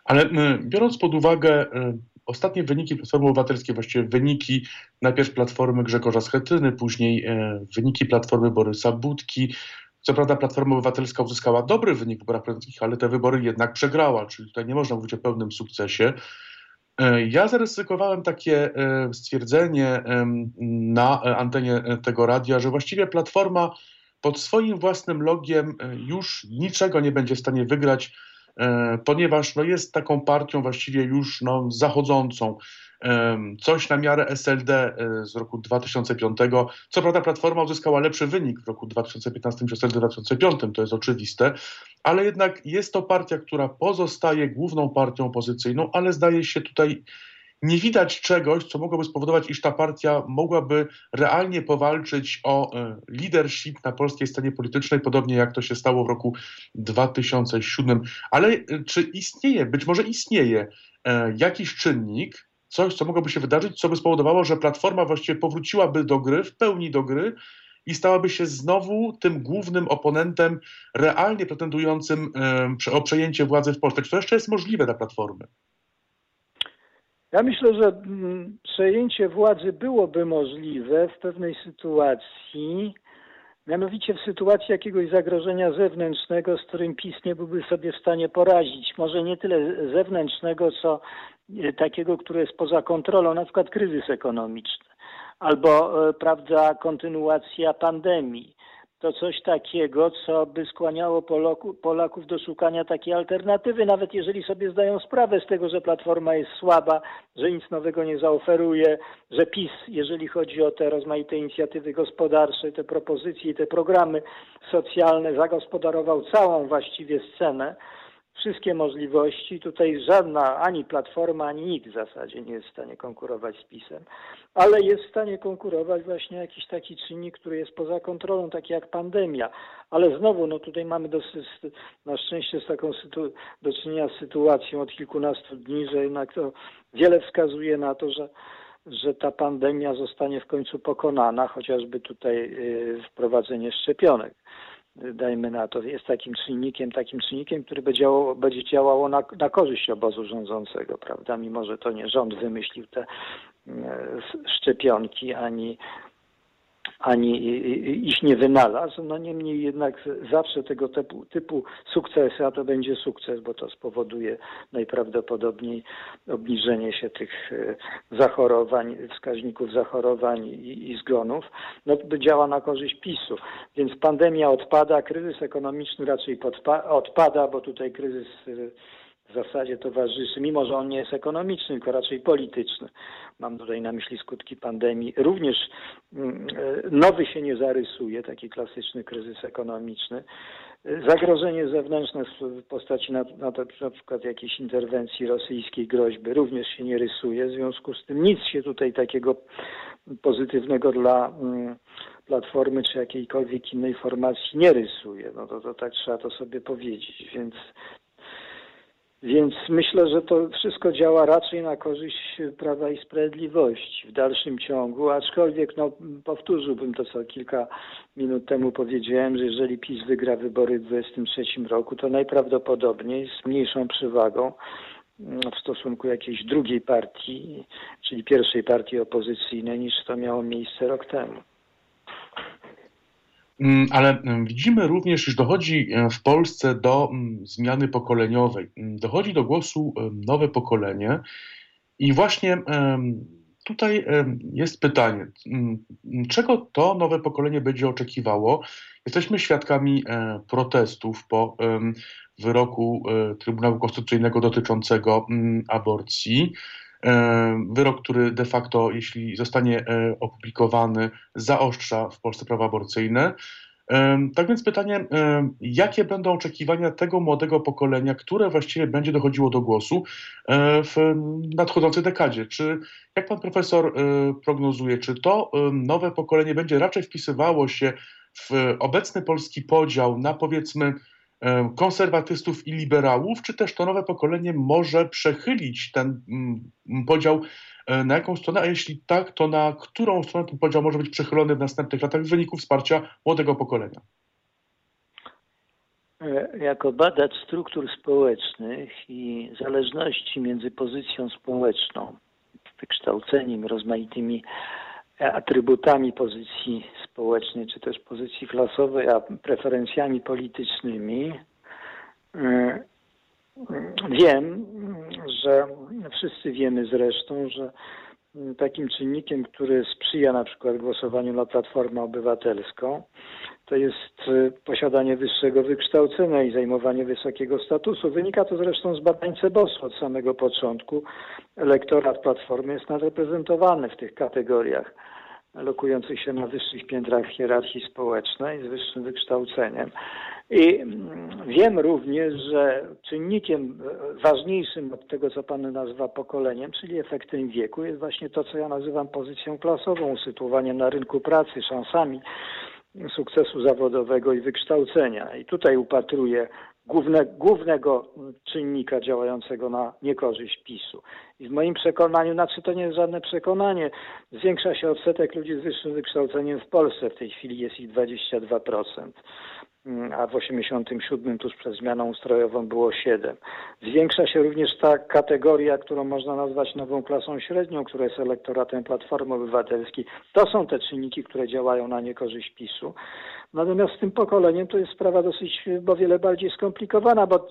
Ale biorąc pod uwagę y, ostatnie wyniki Platformy Obywatelskiej, właściwie wyniki najpierw Platformy Grzegorza Schetyny, później y, wyniki Platformy Borysa Budki, co prawda Platforma Obywatelska uzyskała dobry wynik w wyborach ale te wybory jednak przegrała, czyli tutaj nie można mówić o pełnym sukcesie. E, ja zaryzykowałem takie e, stwierdzenie na antenie tego radia, że właściwie Platforma pod swoim własnym logiem e, już niczego nie będzie w stanie wygrać, ponieważ no, jest taką partią właściwie już no, zachodzącą coś na miarę SLD e, z roku 2005. Co prawda Platforma uzyskała lepszy wynik w roku 2015 niż SLD 2005, to jest oczywiste, ale jednak jest to partia, która pozostaje główną partią opozycyjną, ale zdaje się tutaj nie widać czegoś, co mogłoby spowodować, iż ta partia mogłaby realnie powalczyć o e, leadership na polskiej scenie politycznej, podobnie jak to się stało w roku 2007. Ale e, czy istnieje, być może istnieje jakiś czynnik, coś, co mogłoby się wydarzyć, co by spowodowało, że Platforma właściwie powróciłaby do gry, w pełni do gry i stałaby się znowu tym głównym oponentem realnie pretendującym o przejęcie władzy w Polsce. Czy to jeszcze jest możliwe dla Platformy? Ja myślę, że mm, przejęcie władzy byłoby możliwe w pewnej sytuacji, mianowicie w sytuacji jakiegoś zagrożenia zewnętrznego, z którym PiS nie byłby sobie w stanie poradzić. Może nie tyle zewnętrznego, co E, takiego, które jest poza kontrolą, na przykład kryzys ekonomiczny albo e, prawda, kontynuacja pandemii. To coś takiego, co by skłaniało Polaków do szukania takiej alternatywy, nawet jeżeli sobie zdają sprawę z tego, że Platforma jest słaba, że nic nowego nie zaoferuje, że PiS, jeżeli chodzi o te rozmaite inicjatywy gospodarcze, te propozycje, te programy socjalne, zagospodarował całą właściwie scenę wszystkie możliwości. Tutaj żadna ani platforma, ani nikt w zasadzie nie jest w stanie konkurować z PiSem, ale jest w stanie konkurować właśnie jakiś taki czynnik, który jest poza kontrolą, taki jak pandemia. Ale znowu, no tutaj mamy dosyć, na szczęście z taką do czynienia z sytuacją od kilkunastu dni, że jednak to wiele wskazuje na to, że że ta pandemia zostanie w końcu pokonana, chociażby tutaj y, wprowadzenie szczepionek dajmy na to, jest takim czynnikiem, takim czynnikiem, który będzie działało, będzie działało na, na korzyść obozu rządzącego, prawda? Mimo, że to nie rząd wymyślił te e, szczepionki, ani ani ich nie wynalazł. No niemniej jednak zawsze tego typu, typu sukcesy, a to będzie sukces, bo to spowoduje najprawdopodobniej obniżenie się tych e, zachorowań, wskaźników zachorowań i, i zgonów, no działa na korzyść PiSu. Więc pandemia odpada, kryzys ekonomiczny raczej podpa- odpada, bo tutaj kryzys e, w zasadzie towarzyszy, mimo że on nie jest ekonomiczny, tylko raczej polityczny. Mam tutaj na myśli skutki pandemii. Również mm, e, nowy się nie zarysuje, taki klasyczny kryzys ekonomiczny. Zagrożenie zewnętrzne w postaci na, na, na przykład jakiejś interwencji rosyjskiej, groźby również się nie rysuje. W związku z tym nic się tutaj takiego pozytywnego dla mm, Platformy czy jakiejkolwiek innej formacji nie rysuje. No to, to tak trzeba to sobie powiedzieć. Więc więc myślę, że to wszystko działa raczej na korzyść Prawa i Sprawiedliwości w dalszym ciągu, aczkolwiek no, powtórzyłbym to, co kilka minut temu powiedziałem, że jeżeli PiS wygra wybory w 2023 roku, to najprawdopodobniej z mniejszą przewagą mm, w stosunku jakiejś drugiej partii, czyli pierwszej partii opozycyjnej, niż to miało miejsce rok temu. Mm, ale mm, widzimy również, iż dochodzi e, w Polsce do mm, zmiany pokoleniowej. Dochodzi do głosu e, nowe pokolenie i właśnie tutaj jest pytanie, czego to nowe pokolenie będzie oczekiwało? Jesteśmy świadkami e, protestów po wyroku Trybunału Konstytucyjnego dotyczącego aborcji. E, wyrok, który de facto, jeśli zostanie e, opublikowany, zaostrza w Polsce prawa aborcyjne. E, tak więc pytanie, jakie będą oczekiwania tego młodego pokolenia, które właściwie będzie dochodziło do głosu w nadchodzącej dekadzie? Czy, jak pan profesor prognozuje, czy to nowe pokolenie będzie raczej wpisywało się w obecny polski podział na powiedzmy konserwatystów i liberałów, czy też to nowe pokolenie może przechylić ten mm, podział e, na jaką stronę, a jeśli tak, to na którą stronę ten podział może być przechylony w następnych latach w wyniku wsparcia młodego pokolenia? E, jako badacz struktur społecznych i zależności między pozycją społeczną, wykształceniem, rozmaitymi atrybutami pozycji społecznej, czy też pozycji klasowej, a preferencjami politycznymi, mm, wiem, że wszyscy wiemy zresztą, że takim czynnikiem, który sprzyja na przykład głosowaniu na Platformę Obywatelską, to jest posiadanie wyższego wykształcenia i zajmowanie wysokiego statusu. Wynika to zresztą z badań CEBOS od samego początku. Elektorat Platformy jest nadreprezentowany w tych kategoriach lokujących się na wyższych piętrach hierarchii społecznej z wyższym wykształceniem. I mm, wiem również, że czynnikiem ważniejszym od tego, co Pan nazywa pokoleniem, czyli efektem wieku, jest właśnie to, co ja nazywam pozycją klasową, usytuowaniem na rynku pracy, szansami sukcesu zawodowego i wykształcenia. I tutaj upatruję główne, głównego czynnika działającego na niekorzyść PiSu. I w moim przekonaniu, znaczy to nie jest żadne przekonanie, zwiększa się odsetek ludzi z wyższym wykształceniem w Polsce. W tej chwili jest ich 22%. Mm, a w 87 tuż przed zmianą ustrojową było 7. Zwiększa się również ta kategoria, którą można nazwać nową klasą średnią, która jest elektoratem Platformy Obywatelskiej. To są te czynniki, które działają na niekorzyść PiSu. Natomiast z tym pokoleniem to jest sprawa dosyć, bo wiele bardziej skomplikowana, bo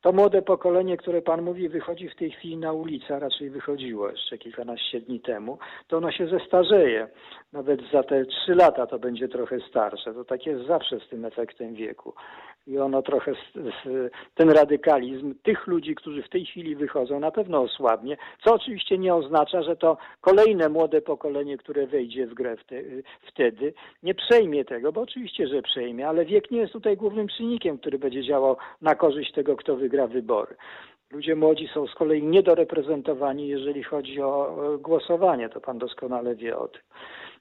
to młode pokolenie, które Pan mówi, wychodzi w tej chwili na ulicę, a raczej wychodziło jeszcze kilkanaście dni temu, to ono się zestarzeje. Nawet za te trzy lata to będzie trochę starsze. To tak jest zawsze z tym efektem wieku. I ono trochę, ten radykalizm tych ludzi, którzy w tej chwili wychodzą, na pewno osłabnie, co oczywiście nie oznacza, że to kolejne młode pokolenie, które wejdzie w grę wtedy, nie przejmie tego, bo oczywiście, że przejmie, ale wiek nie jest tutaj głównym czynnikiem, który będzie działał na korzyść tego, kto wygra wybory. Ludzie młodzi są z kolei niedoreprezentowani, jeżeli chodzi o głosowanie, to pan doskonale wie o tym.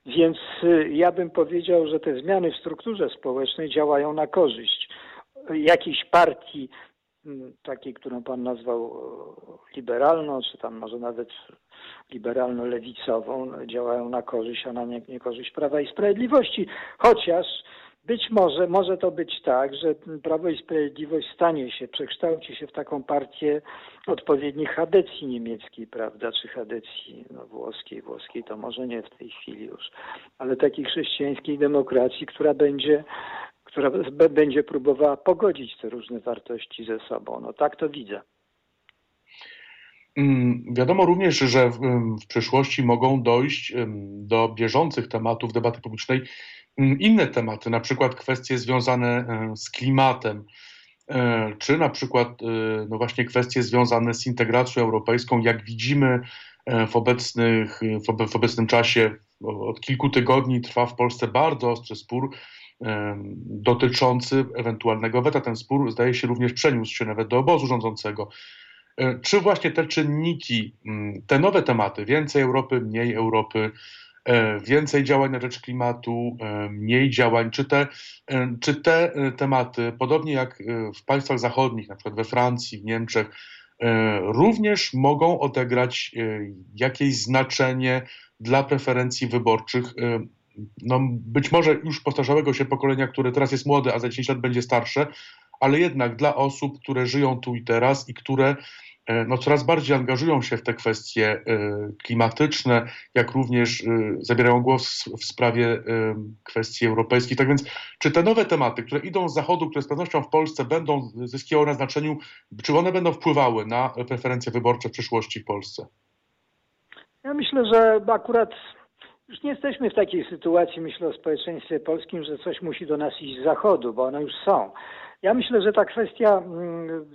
Więc y, ja bym powiedział, że te zmiany w strukturze społecznej działają na korzyść jakiejś partii, mm, takiej, którą pan nazwał liberalną, czy tam może nawet liberalno-lewicową, działają na korzyść, a na niekorzyść Prawa i Sprawiedliwości. Chociaż być może, może to być tak, że Prawo i Sprawiedliwość stanie się, przekształci się w taką partię odpowiednich Hadecji niemieckiej, prawda, czy Hadecji no, włoskiej, włoskiej to może nie w tej chwili już, ale takiej chrześcijańskiej demokracji, która będzie która będzie próbowała pogodzić te różne wartości ze sobą. No tak to widzę. Mm, wiadomo również, że w, w przyszłości mogą dojść do bieżących tematów debaty publicznej Mm, inne tematy, na przykład kwestie związane e, z klimatem, e, czy na przykład e, no właśnie kwestie związane z integracją europejską. Jak widzimy w, obecnych, w obecnym czasie, od kilku tygodni trwa w Polsce bardzo ostry spór dotyczący ewentualnego weta. Ten spór zdaje się również przeniósł się nawet do obozu rządzącego. Czy właśnie te czynniki, te nowe tematy, więcej Europy, mniej Europy, E, więcej działań na rzecz klimatu, e, mniej działań. Czy te, e, czy te tematy, podobnie jak w państwach zachodnich, na przykład we Francji, w Niemczech, również mogą odegrać jakieś znaczenie dla preferencji wyborczych no, być może już postarzałego się pokolenia, które teraz jest młode, a za 10 lat będzie starsze, ale jednak dla osób, które żyją tu i teraz i które E, no, coraz bardziej angażują się w te kwestie e, klimatyczne, jak również e, zabierają głos w sprawie kwestii europejskich. Tak więc, czy te nowe tematy, które idą z Zachodu, które z pewnością w Polsce będą zyskiwały na znaczeniu, czy one będą wpływały na preferencje wyborcze w przyszłości w Polsce? Ja myślę, że akurat już nie jesteśmy w takiej sytuacji, myślę o społeczeństwie polskim, że coś musi do nas iść z Zachodu, bo one już są. Ja myślę, że ta kwestia mm,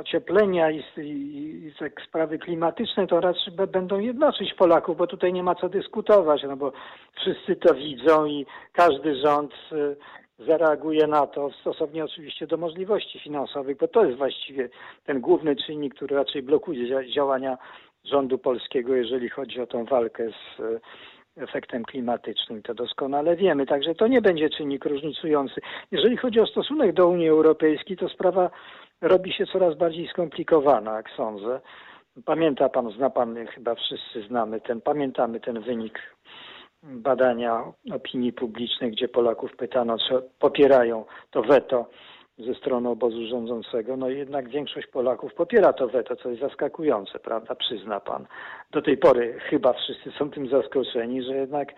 ocieplenia i, i, i sprawy klimatyczne to raczej będą jednoczyć Polaków, bo tutaj nie ma co dyskutować, no bo wszyscy to widzą i każdy rząd y, zareaguje na to stosownie oczywiście do możliwości finansowych, bo to jest właściwie ten główny czynnik, który raczej blokuje działania rządu polskiego, jeżeli chodzi o tą walkę z efektem klimatycznym, to doskonale wiemy. Także to nie będzie czynnik różnicujący. Jeżeli chodzi o stosunek do Unii Europejskiej, to sprawa robi się coraz bardziej skomplikowana, jak sądzę. Pamięta pan, zna pan, chyba wszyscy znamy ten, pamiętamy ten wynik badania opinii publicznej, gdzie Polaków pytano, czy popierają to weto ze strony obozu rządzącego, no jednak większość Polaków popiera to weto, co jest zaskakujące, prawda, przyzna pan. Do tej pory chyba wszyscy są tym zaskoczeni, że jednak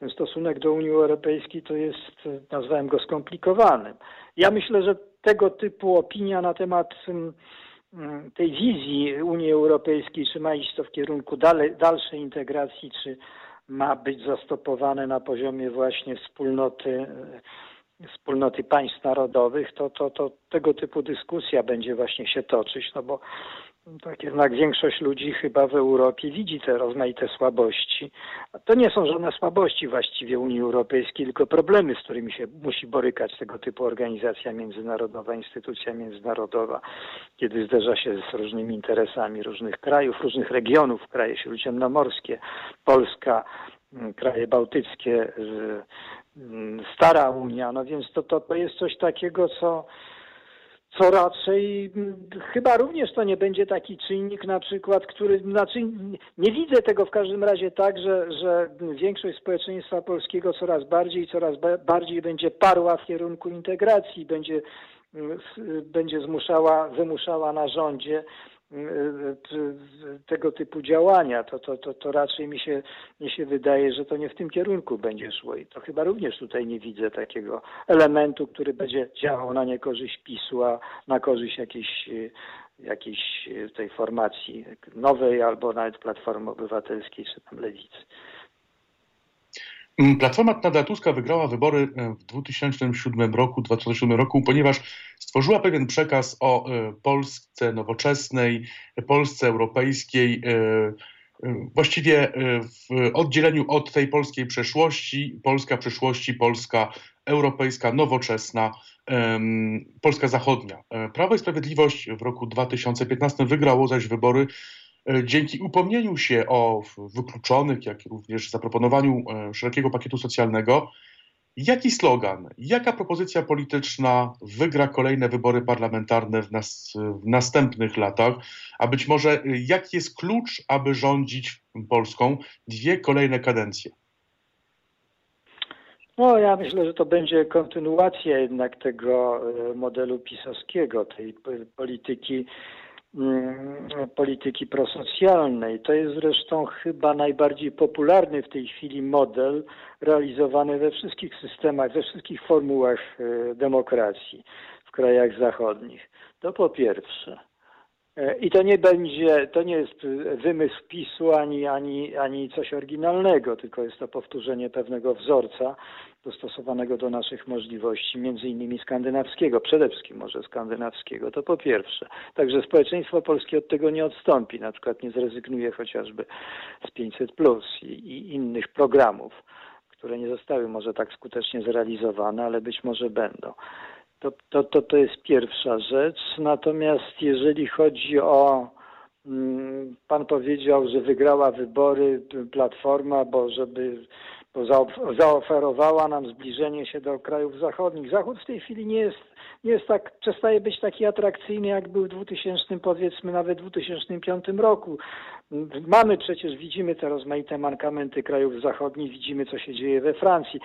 ten stosunek do Unii Europejskiej to jest, nazwałem go skomplikowanym. Ja myślę, że tego typu opinia na temat mm, tej wizji Unii Europejskiej, czy ma iść to w kierunku dalej, dalszej integracji, czy ma być zastopowane na poziomie właśnie wspólnoty wspólnoty państw narodowych, to, to, to tego typu dyskusja będzie właśnie się toczyć, no bo tak jednak większość ludzi chyba w Europie widzi te rozmaite słabości. To nie są żadne słabości właściwie Unii Europejskiej, tylko problemy, z którymi się musi borykać tego typu organizacja międzynarodowa, instytucja międzynarodowa, kiedy zderza się z różnymi interesami różnych krajów, różnych regionów, kraje śródziemnomorskie, Polska, kraje bałtyckie, Mm, stara Unia, no więc to, to, to jest coś takiego, co, co raczej mm, chyba również to nie będzie taki czynnik na przykład, który, znaczy nie widzę tego w każdym razie tak, że, że większość społeczeństwa polskiego coraz bardziej, coraz bardziej będzie parła w kierunku integracji, będzie, mm, będzie zmuszała, wymuszała na rządzie tego typu działania, to, to, to, to raczej mi się, mi się wydaje, że to nie w tym kierunku będzie szło i to chyba również tutaj nie widzę takiego elementu, który będzie działał na niekorzyść PiSu, a na korzyść jakiejś, jakiejś tej formacji nowej albo nawet Platformy Obywatelskiej czy tam Lewicy. Mm, Platforma Donalda Tuska wygrała wybory e, w 2007 roku, 2007 roku, ponieważ stworzyła pewien przekaz o e, Polsce nowoczesnej, Polsce europejskiej, e, właściwie w oddzieleniu od tej polskiej przeszłości, Polska przeszłości, Polska europejska, nowoczesna, Polska zachodnia. Prawo i Sprawiedliwość w roku 2015 wygrało zaś wybory dzięki upomnieniu się o wykluczonych, jak również zaproponowaniu e, szerokiego pakietu socjalnego, jaki slogan, jaka propozycja polityczna wygra kolejne wybory parlamentarne w, nas, w następnych latach, a być może e, jaki jest klucz, aby rządzić Polską dwie kolejne kadencje? No, ja myślę, że to będzie kontynuacja jednak tego modelu pisowskiego, tej polityki polityki prosocjalnej. To jest zresztą chyba najbardziej popularny w tej chwili model realizowany we wszystkich systemach, we wszystkich formułach e, demokracji w krajach zachodnich. To po pierwsze. E, I to nie będzie, to nie jest wymysł PiSu ani, ani, ani coś oryginalnego, tylko jest to powtórzenie pewnego wzorca dostosowanego do naszych możliwości, między innymi skandynawskiego, przede wszystkim może skandynawskiego, to po pierwsze. Także społeczeństwo polskie od tego nie odstąpi, na przykład nie zrezygnuje chociażby z 500 plus i, i innych programów, które nie zostały może tak skutecznie zrealizowane, ale być może będą. To, to, to, to jest pierwsza rzecz. Natomiast jeżeli chodzi o mm, Pan powiedział, że wygrała wybory Platforma, bo żeby zaoferowała nam zbliżenie się do krajów zachodnich. Zachód w tej chwili nie jest, nie jest tak, przestaje być taki atrakcyjny, jak był w 2000, powiedzmy nawet 2005 roku. Mamy przecież, widzimy te rozmaite mankamenty krajów zachodnich, widzimy co się dzieje we Francji.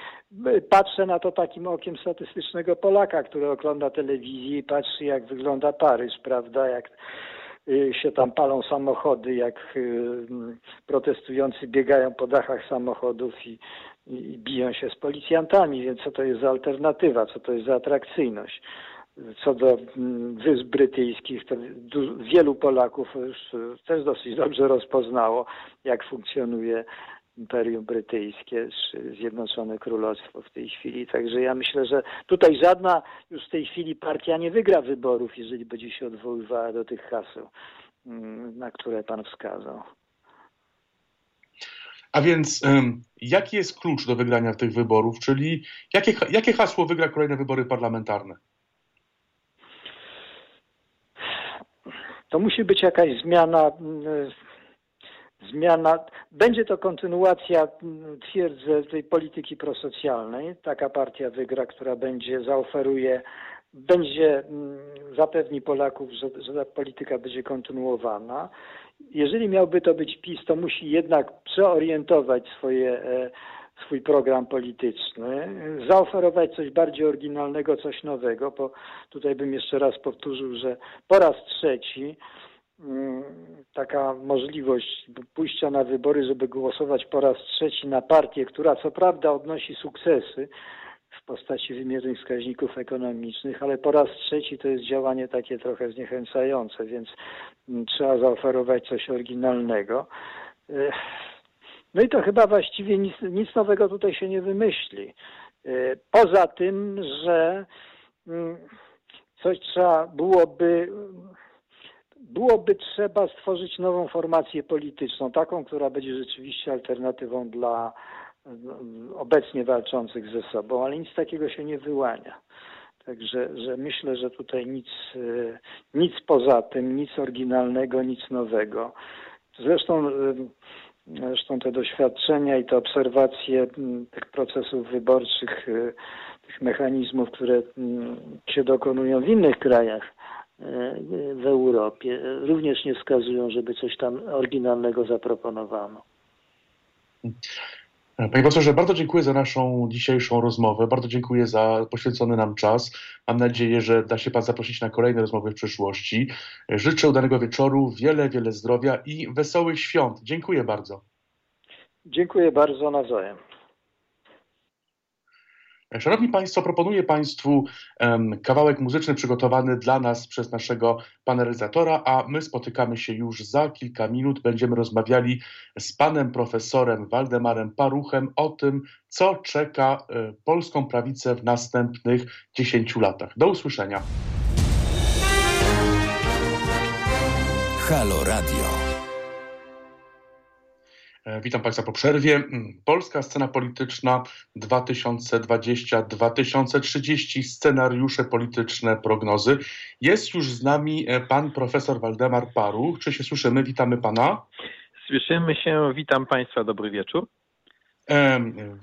Patrzę na to takim okiem statystycznego Polaka, który ogląda telewizję i patrzy jak wygląda Paryż, prawda, jak się tam palą samochody, jak y, protestujący biegają po dachach samochodów i, i biją się z policjantami, więc co to jest za alternatywa, co to jest za atrakcyjność. Co do mm, Wysp Brytyjskich, to wielu Polaków już też dosyć dobrze rozpoznało, jak funkcjonuje Imperium Brytyjskie czy Zjednoczone Królestwo w tej chwili. Także ja myślę, że tutaj żadna już w tej chwili partia nie wygra wyborów, jeżeli będzie się odwoływała do tych haseł, mm, na które pan wskazał. A więc jaki jest klucz do wygrania tych wyborów, czyli jakie, jakie hasło wygra kolejne wybory parlamentarne? To musi być jakaś zmiana, mm, zmiana. Będzie to kontynuacja, mm, twierdzę, tej polityki prosocjalnej. Taka partia wygra, która będzie, zaoferuje, będzie, mm, zapewni Polaków, że, że ta polityka będzie kontynuowana. Jeżeli miałby to być PiS, to musi jednak przeorientować swoje e, swój program polityczny, zaoferować coś bardziej oryginalnego, coś nowego, bo tutaj bym jeszcze raz powtórzył, że po raz trzeci taka możliwość pójścia na wybory, żeby głosować po raz trzeci na partię, która co prawda odnosi sukcesy w postaci wymiernych wskaźników ekonomicznych, ale po raz trzeci to jest działanie takie trochę zniechęcające, więc mm, trzeba zaoferować coś oryginalnego. No i to chyba właściwie nic, nic nowego tutaj się nie wymyśli. E, poza tym, że mm, coś trzeba byłoby, byłoby trzeba stworzyć nową formację polityczną, taką, która będzie rzeczywiście alternatywą dla mm, obecnie walczących ze sobą, ale nic takiego się nie wyłania. Także że myślę, że tutaj nic, e, nic poza tym, nic oryginalnego, nic nowego. Zresztą e, Zresztą te doświadczenia i te obserwacje mm, tych procesów wyborczych, y, tych mechanizmów, które mm, się dokonują w innych krajach y, w Europie, również nie wskazują, żeby coś tam oryginalnego zaproponowano. Panie profesorze, bardzo dziękuję za naszą dzisiejszą rozmowę. Bardzo dziękuję za poświęcony nam czas. Mam nadzieję, że da się Pan zaprosić na kolejne rozmowy w przyszłości. Życzę udanego wieczoru, wiele, wiele zdrowia i wesołych świąt. Dziękuję bardzo. Dziękuję bardzo nawzajem. Szanowni Państwo, proponuję Państwu kawałek muzyczny przygotowany dla nas przez naszego panelizatora, a my spotykamy się już za kilka minut. Będziemy rozmawiali z panem profesorem Waldemarem Paruchem o tym, co czeka y, polską prawicę w następnych 10 latach. Do usłyszenia. Halo Radio. E, witam Państwa po przerwie. Mm, polska scena polityczna 2020-2030, scenariusze polityczne, prognozy. Jest już z nami e, pan profesor Waldemar Paru. Czy się słyszymy? Witamy pana. Słyszymy się. Witam Państwa. Dobry wieczór.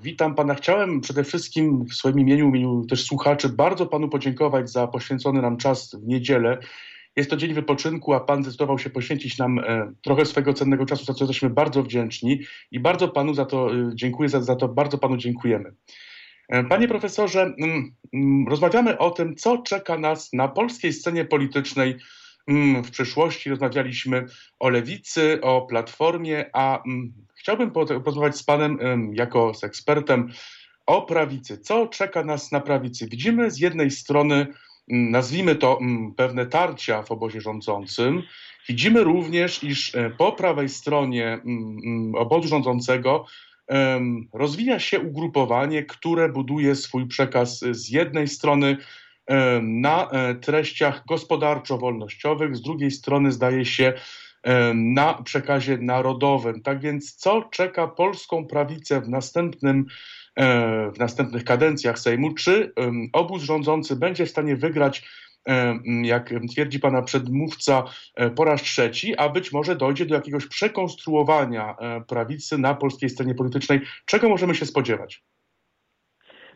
Witam pana. Chciałem przede wszystkim w swoim imieniu, imieniu też słuchaczy, bardzo panu podziękować za poświęcony nam czas w niedzielę jest to dzień wypoczynku, a Pan zdecydował się poświęcić nam e, trochę swojego cennego czasu, za co jesteśmy bardzo wdzięczni i bardzo Panu za to e, dziękuję, za, za to bardzo Panu dziękujemy. E, panie profesorze, mm, mm, rozmawiamy o tym, co czeka nas na polskiej scenie politycznej mm, w przyszłości. Rozmawialiśmy o lewicy, o platformie, a chciałbym porozmawiać z Panem jako z ekspertem o prawicy. Co czeka nas na prawicy? Widzimy z jednej strony nazwijmy to mm, pewne tarcia w obozie rządzącym. Widzimy również, iż e, po prawej stronie mm, mm, obozu rządzącego rozwija się ugrupowanie, które buduje swój przekaz z jednej strony na e, treściach gospodarczo-wolnościowych, z drugiej strony zdaje się na przekazie narodowym. Tak więc co czeka polską prawicę w następnym E, w następnych kadencjach Sejmu, czy obóz rządzący będzie w stanie wygrać, e, jak twierdzi pana przedmówca, e, po raz trzeci, a być może dojdzie do jakiegoś przekonstruowania prawicy na polskiej scenie politycznej. Czego możemy się spodziewać?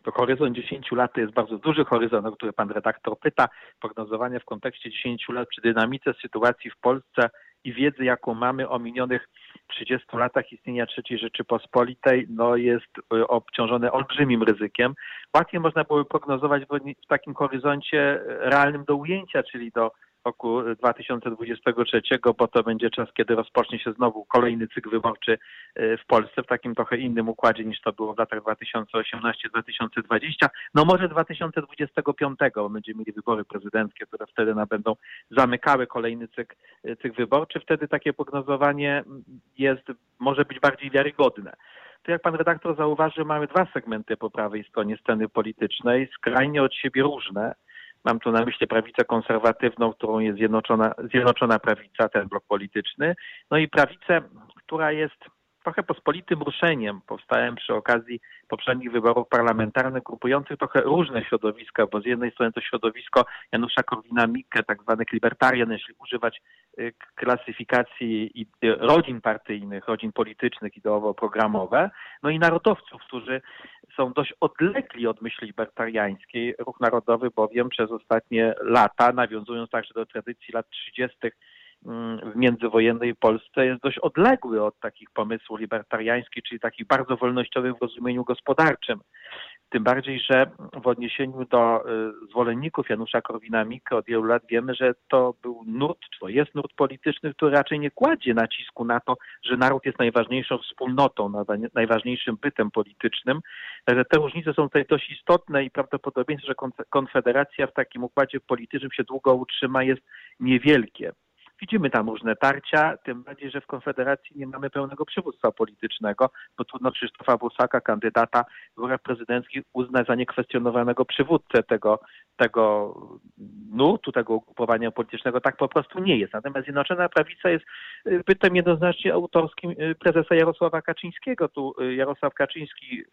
to horyzont 10 lat to jest bardzo duży horyzont, o który pan redaktor pyta. Prognozowanie w kontekście 10 lat przy dynamice sytuacji w Polsce i wiedzy, jaką mamy o minionych 30 latach istnienia III Rzeczypospolitej, no jest y, obciążone olbrzymim ryzykiem. Łatwiej można było prognozować w takim horyzoncie realnym do ujęcia, czyli do roku 2023, bo to będzie czas, kiedy rozpocznie się znowu kolejny cykl wyborczy e, w Polsce w takim trochę innym układzie niż to było w latach 2018-2020. No może 2025, bo będziemy mieli wybory prezydenckie, które wtedy będą zamykały kolejny cykl, e, cykl wyborczy. Wtedy takie prognozowanie jest, może być bardziej wiarygodne to jak pan redaktor zauważy, mamy dwa segmenty po prawej stronie sceny politycznej, skrajnie od siebie różne. Mam tu na myśli prawicę konserwatywną, którą jest Zjednoczona, Zjednoczona Prawica, ten blok polityczny, no i prawicę, która jest trochę pospolitym ruszeniem. Powstałem przy okazji poprzednich wyborów parlamentarnych, grupujących trochę różne środowiska, bo z jednej strony to środowisko Janusza Korwina-Mikke, tak zwanych libertarian, jeśli używać klasyfikacji rodzin partyjnych, rodzin politycznych, ideowo-programowe, no i narodowców, którzy są dość odlegli od myśli libertariańskiej. Ruch Narodowy bowiem przez ostatnie lata, nawiązując także do tradycji lat 30., w międzywojennej Polsce jest dość odległy od takich pomysłów libertariańskich, czyli takich bardzo wolnościowych w rozumieniu gospodarczym. Tym bardziej, że w odniesieniu do y, zwolenników Janusza Korwina-Mikke od wielu lat wiemy, że to był nurt, to jest nurt polityczny, który raczej nie kładzie nacisku na to, że naród jest najważniejszą wspólnotą, najważniejszym bytem politycznym. Także te różnice są tutaj dość istotne i prawdopodobieństwo, że Konfederacja w takim układzie politycznym się długo utrzyma jest niewielkie. Widzimy tam różne tarcia, tym bardziej, że w Konfederacji nie mamy pełnego przywództwa politycznego, bo trudno Krzysztofa Bosaka, kandydata w wyborach prezydenckich, uznać za niekwestionowanego przywódcę tego, tego nurtu, tego ugrupowania politycznego. Tak po prostu nie jest. Natomiast Zjednoczona Prawica jest y, bytem jednoznacznie autorskim y, prezesa Jarosława Kaczyńskiego. Tu y, Jarosław Kaczyński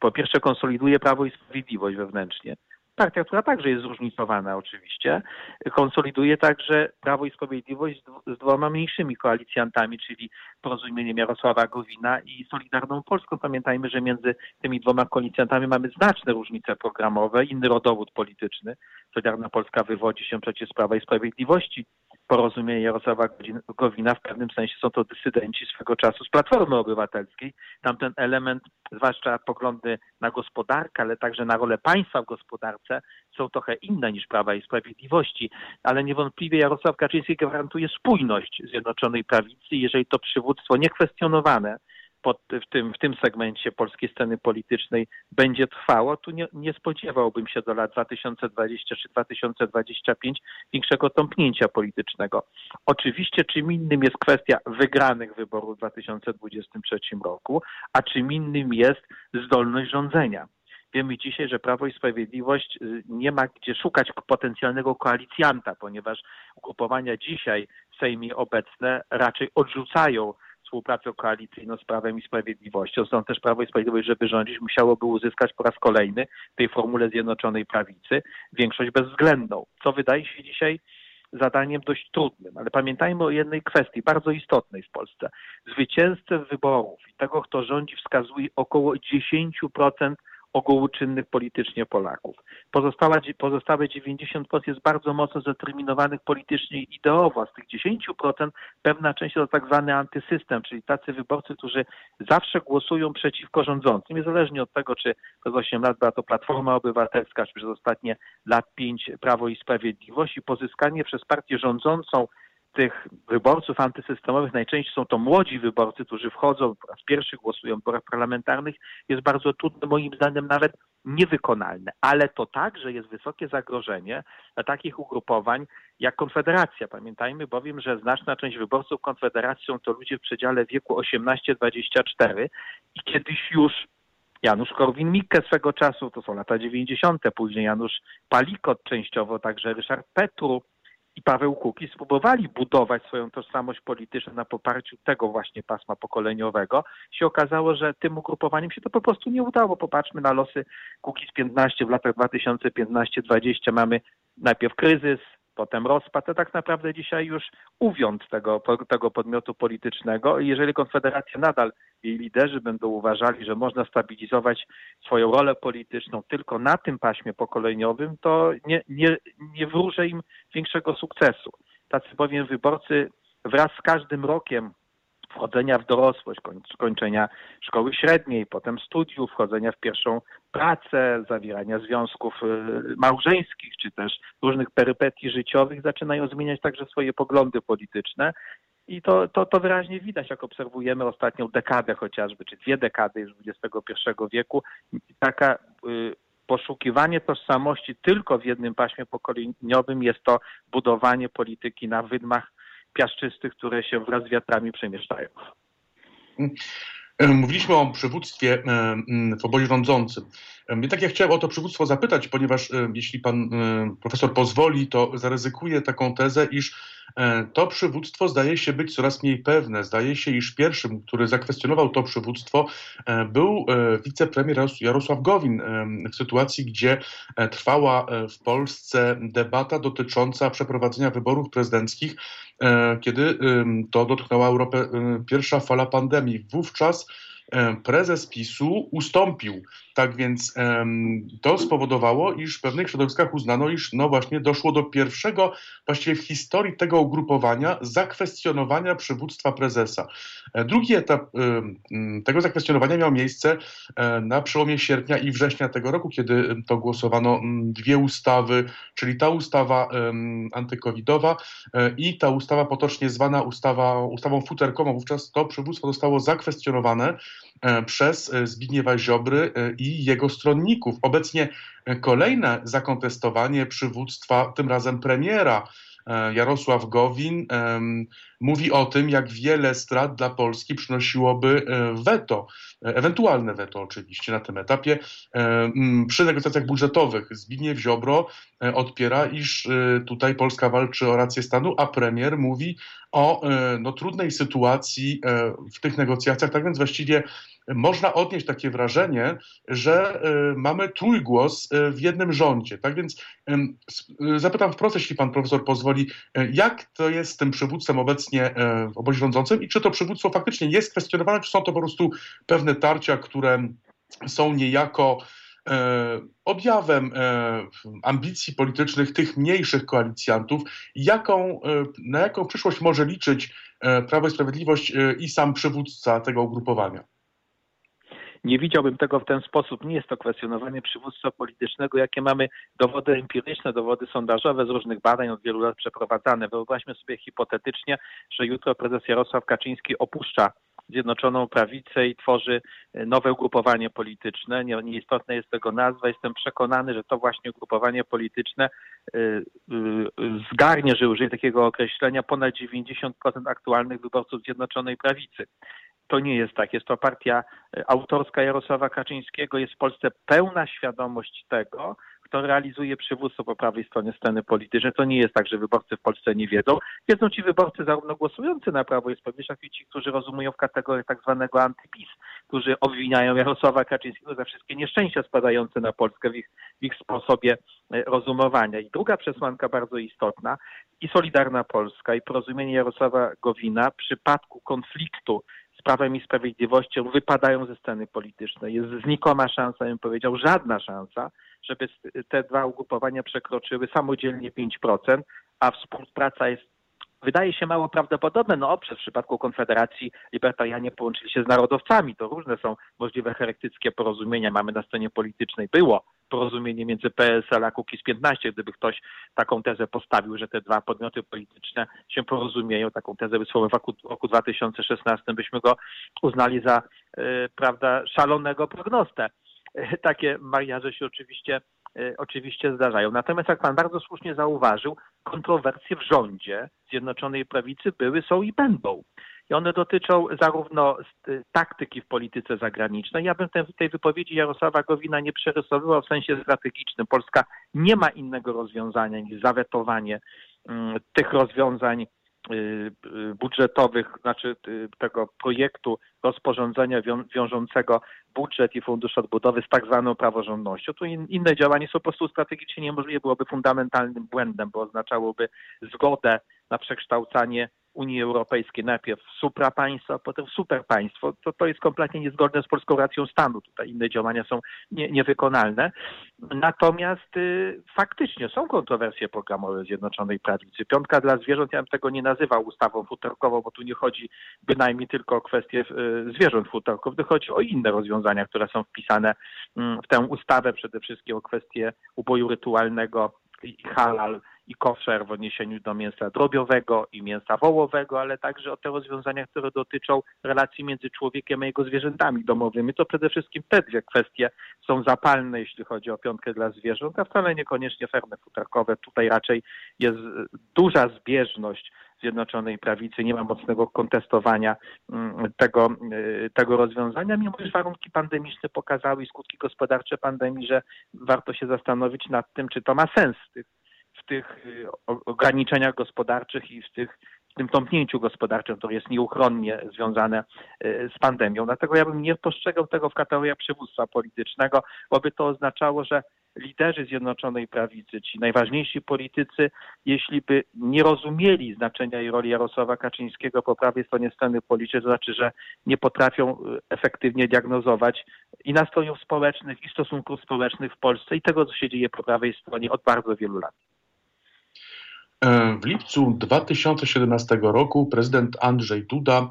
po pierwsze konsoliduje Prawo i Sprawiedliwość wewnętrznie, Partia, która także jest zróżnicowana oczywiście, konsoliduje także Prawo i Sprawiedliwość z, dwoma mniejszymi koalicjantami, czyli porozumieniem Jarosława Gowina i Solidarną Polską. Pamiętajmy, że między tymi dwoma koalicjantami mamy znaczne różnice programowe, inny rodowód polityczny. Solidarna Polska wywodzi się przecież z Prawa i Sprawiedliwości, porozumienie Jarosława Gowina w pewnym sensie są to dysydenci swego czasu z Platformy Obywatelskiej. Tamten element, zwłaszcza poglądy na gospodarkę, ale także na rolę państwa w gospodarce są trochę inne niż Prawa i Sprawiedliwości, ale niewątpliwie Jarosław Kaczyński gwarantuje spójność Zjednoczonej Prawicy, jeżeli to przywództwo niekwestionowane pod, w, tym, w tym segmencie polskiej sceny politycznej będzie trwało, tu nie, nie spodziewałbym się do lat 2020 czy 2025 większego tąpnięcia politycznego. Oczywiście czym innym jest kwestia wygranych wyborów w 2023 roku, a czym innym jest zdolność rządzenia. Wiemy dzisiaj, że Prawo i Sprawiedliwość y, nie ma gdzie szukać potencjalnego koalicjanta, ponieważ ugrupowania dzisiaj w Sejmie obecne raczej odrzucają współpracę koalicyjną z Prawem i Sprawiedliwością. Stąd też Prawo i Sprawiedliwość, żeby rządzić, musiałoby uzyskać po raz kolejny w tej formule Zjednoczonej Prawicy większość bezwzględną, co wydaje się dzisiaj zadaniem dość trudnym. Ale pamiętajmy o jednej kwestii, bardzo istotnej w Polsce. Zwycięzcę wyborów i tego, kto rządzi, wskazuje około 10% ogółu czynnych politycznie Polaków. Pozostała, pozostałe 90% jest bardzo mocno zdeterminowanych politycznie i ideowo, z tych 10% pewna część to tak zwany antysystem, czyli tacy wyborcy, którzy zawsze głosują przeciwko rządzącym, niezależnie od tego, czy przez 8 lat była to Platforma Obywatelska, czy przez ostatnie lat 5 Prawo i Sprawiedliwość i pozyskanie przez partię rządzącą tych wyborców antysystemowych, najczęściej są to młodzi wyborcy, którzy wchodzą, po raz pierwszy głosują w wyborach parlamentarnych, jest bardzo trudne, moim zdaniem nawet niewykonalne. Ale to także jest wysokie zagrożenie dla takich ugrupowań jak Konfederacja. Pamiętajmy bowiem, że znaczna część wyborców Konfederacji są to ludzie w przedziale wieku 18-24 i kiedyś już Janusz Korwin-Mikke swego czasu, to są lata 90., później Janusz Palikot częściowo, także Ryszard Petru, i Paweł Kukiz spróbowali budować swoją tożsamość polityczną na poparciu tego właśnie pasma pokoleniowego, się okazało, że tym ugrupowaniem się to po prostu nie udało. Popatrzmy na losy Kukiz 15 w latach 2015-2020. Mamy najpierw kryzys, potem rozpad, to tak naprawdę dzisiaj już uwiąd tego, tego podmiotu politycznego i jeżeli Konfederacja nadal, jej liderzy będą uważali, że można stabilizować swoją rolę polityczną tylko na tym paśmie pokoleniowym, to nie, nie, nie wróżę im większego sukcesu. Tacy bowiem wyborcy wraz z każdym rokiem wchodzenia w dorosłość, kończenia szkoły średniej, potem studiów, wchodzenia w pierwszą pracę, zawierania związków y, małżeńskich, czy też różnych perypetii życiowych, zaczynają zmieniać także swoje poglądy polityczne. I to, to, to wyraźnie widać, jak obserwujemy ostatnią dekadę chociażby, czy dwie dekady już XXI wieku. Taka y, poszukiwanie tożsamości tylko w jednym paśmie pokoleniowym jest to budowanie polityki na wydmach piaszczystych, które się wraz z wiatrami przemieszczają. E, mówiliśmy o przywództwie e, w obozie rządzącym. Tak ja chciałem o to przywództwo zapytać, ponieważ e, jeśli pan profesor pozwoli, to zaryzykuję taką tezę, iż to przywództwo zdaje się być coraz mniej pewne. Zdaje się, iż pierwszym, który zakwestionował to przywództwo, był wicepremier Jarosław Gowin w sytuacji, gdzie trwała w Polsce debata dotycząca przeprowadzenia wyborów prezydenckich E, kiedy to dotknęła Europę pierwsza fala pandemii. Wówczas prezes PiSu ustąpił tak więc to spowodowało, iż w pewnych środowiskach uznano, iż no właśnie doszło do pierwszego właściwie w historii tego ugrupowania zakwestionowania przywództwa prezesa. E, drugi etap tego zakwestionowania miał miejsce e, na przełomie sierpnia i września tego roku, kiedy to głosowano dwie ustawy, czyli ta ustawa antykowidowa e, i ta ustawa potocznie zwana ustawa, ustawą futerkową. Wówczas to przywództwo zostało zakwestionowane przez Zbigniewa Ziobry i i jego stronników. Obecnie kolejne zakontestowanie przywództwa, tym razem premiera e, Jarosław Gowin mówi o tym, jak wiele strat dla Polski przynosiłoby e, weto, e, ewentualne weto oczywiście na tym etapie. Przy negocjacjach budżetowych Zbigniew Ziobro odpiera, iż tutaj Polska walczy o rację stanu, a premier mówi o no, trudnej sytuacji w tych negocjacjach. Tak więc właściwie można odnieść takie wrażenie, że mamy trójgłos w jednym rządzie. Tak więc zapytam wprost, jeśli pan profesor pozwoli, jak to jest z tym przywództwem obecnie w obozie rządzącym i czy to przywództwo faktycznie jest kwestionowane, czy są to po prostu pewne tarcia, które są niejako objawem ambicji politycznych tych mniejszych koalicjantów. Jaką, na jaką przyszłość może liczyć Prawo i Sprawiedliwość i sam przywódca tego ugrupowania? Nie widziałbym tego w ten sposób. Nie jest to kwestionowanie przywództwa politycznego, jakie mamy dowody empiryczne, dowody sondażowe z różnych badań od wielu lat przeprowadzane. Wyobraźmy sobie hipotetycznie, że jutro prezes Jarosław Kaczyński opuszcza Zjednoczoną Prawicę i tworzy nowe ugrupowanie polityczne. Nie, nieistotna jest tego nazwa. Jestem przekonany, że to właśnie ugrupowanie polityczne y, y, zgarnie, że użyję takiego określenia, ponad 90% aktualnych wyborców Zjednoczonej Prawicy to nie jest tak. Jest to partia e, autorska Jarosława Kaczyńskiego. Jest w Polsce pełna świadomość tego, kto realizuje przywództwo po prawej stronie sceny politycznej. To nie jest tak, że wyborcy w Polsce nie wiedzą. Wiedzą ci wyborcy zarówno głosujący na Prawo i Sprawiedliwość, jak i ci, którzy rozumują w kategorii tak zwanego antypis, którzy obwiniają Jarosława Kaczyńskiego za wszystkie nieszczęścia spadające na Polskę w ich, w ich sposobie e, rozumowania. I druga przesłanka bardzo istotna i Solidarna Polska i porozumienie Jarosława Gowina w przypadku konfliktu Prawem i Sprawiedliwością wypadają ze sceny politycznej. Jest znikoma szansa, bym powiedział, żadna szansa, żeby te dwa ugrupowania przekroczyły samodzielnie 5%, a współpraca jest wydaje się mało prawdopodobne. No owszem, w przypadku Konfederacji libertarianie połączyli się z narodowcami. To różne są możliwe heretyckie porozumienia. Mamy na scenie politycznej. Było porozumienie między PSL a Kukiz 15, gdyby ktoś taką tezę postawił, że te dwa podmioty polityczne się porozumieją, taką tezę wysłował w roku 2016, byśmy go uznali za, yy, prawda, szalonego prognostę. Yy, takie mariaże się oczywiście Y, oczywiście zdarzają. Natomiast jak pan bardzo słusznie zauważył, kontrowersje w rządzie Zjednoczonej Prawicy były, są i będą. I one dotyczą zarówno y, taktyki w polityce zagranicznej. Ja bym tej, tej wypowiedzi Jarosława Gowina nie przerysowywał w sensie strategicznym. Polska nie ma innego rozwiązania niż zawetowanie mm, tych rozwiązań Y, y, budżetowych, znaczy tego projektu rozporządzenia wiążącego budżet i fundusz odbudowy z tak zwaną praworządnością. Tu inne działania są po prostu strategicznie niemożliwe, byłoby fundamentalnym błędem, bo oznaczałoby zgodę na przekształcanie Unii Europejskiej najpierw suprapaństwo, a potem superpaństwo, to, to jest kompletnie niezgodne z polską racją stanu. Tutaj inne działania są nie, niewykonalne. Natomiast y, faktycznie są kontrowersje programowe Zjednoczonej Prawicy. Piątka dla zwierząt, ja bym tego nie nazywał ustawą futerkową, bo tu nie chodzi bynajmniej tylko o kwestię y, zwierząt futerkowych, chodzi o inne rozwiązania, które są wpisane y, w tę ustawę, przede wszystkim o kwestię uboju rytualnego i halal, i koszer w odniesieniu do mięsa drobiowego i mięsa wołowego, ale także o te rozwiązania, które dotyczą relacji między człowiekiem a jego zwierzętami domowymi. To przede wszystkim te dwie kwestie są zapalne, jeśli chodzi o piątkę dla zwierząt, a wcale niekoniecznie fermy futerkowe. Tutaj raczej jest duża zbieżność Zjednoczonej Prawicy, nie ma mocnego kontestowania mm, tego, y, tego rozwiązania, mimo że warunki pandemiczne pokazały i skutki gospodarcze pandemii, że warto się zastanowić nad tym, czy to ma sens w tych w tych y, ograniczeniach gospodarczych i w tych w tym tąpnięciu gospodarczym, które jest nieuchronnie związane y, z pandemią. Dlatego ja bym nie postrzegał tego w kategoriach przywództwa politycznego, bo by to oznaczało, że liderzy Zjednoczonej Prawicy, ci najważniejsi politycy, jeśli by nie rozumieli znaczenia i roli Jarosława Kaczyńskiego po prawej stronie sceny politycznej, to znaczy, że nie potrafią y, efektywnie diagnozować i nastrojów społecznych, i stosunków społecznych w Polsce i tego, co się dzieje po prawej stronie od bardzo wielu lat. E, w lipcu 2017 roku prezydent Andrzej Duda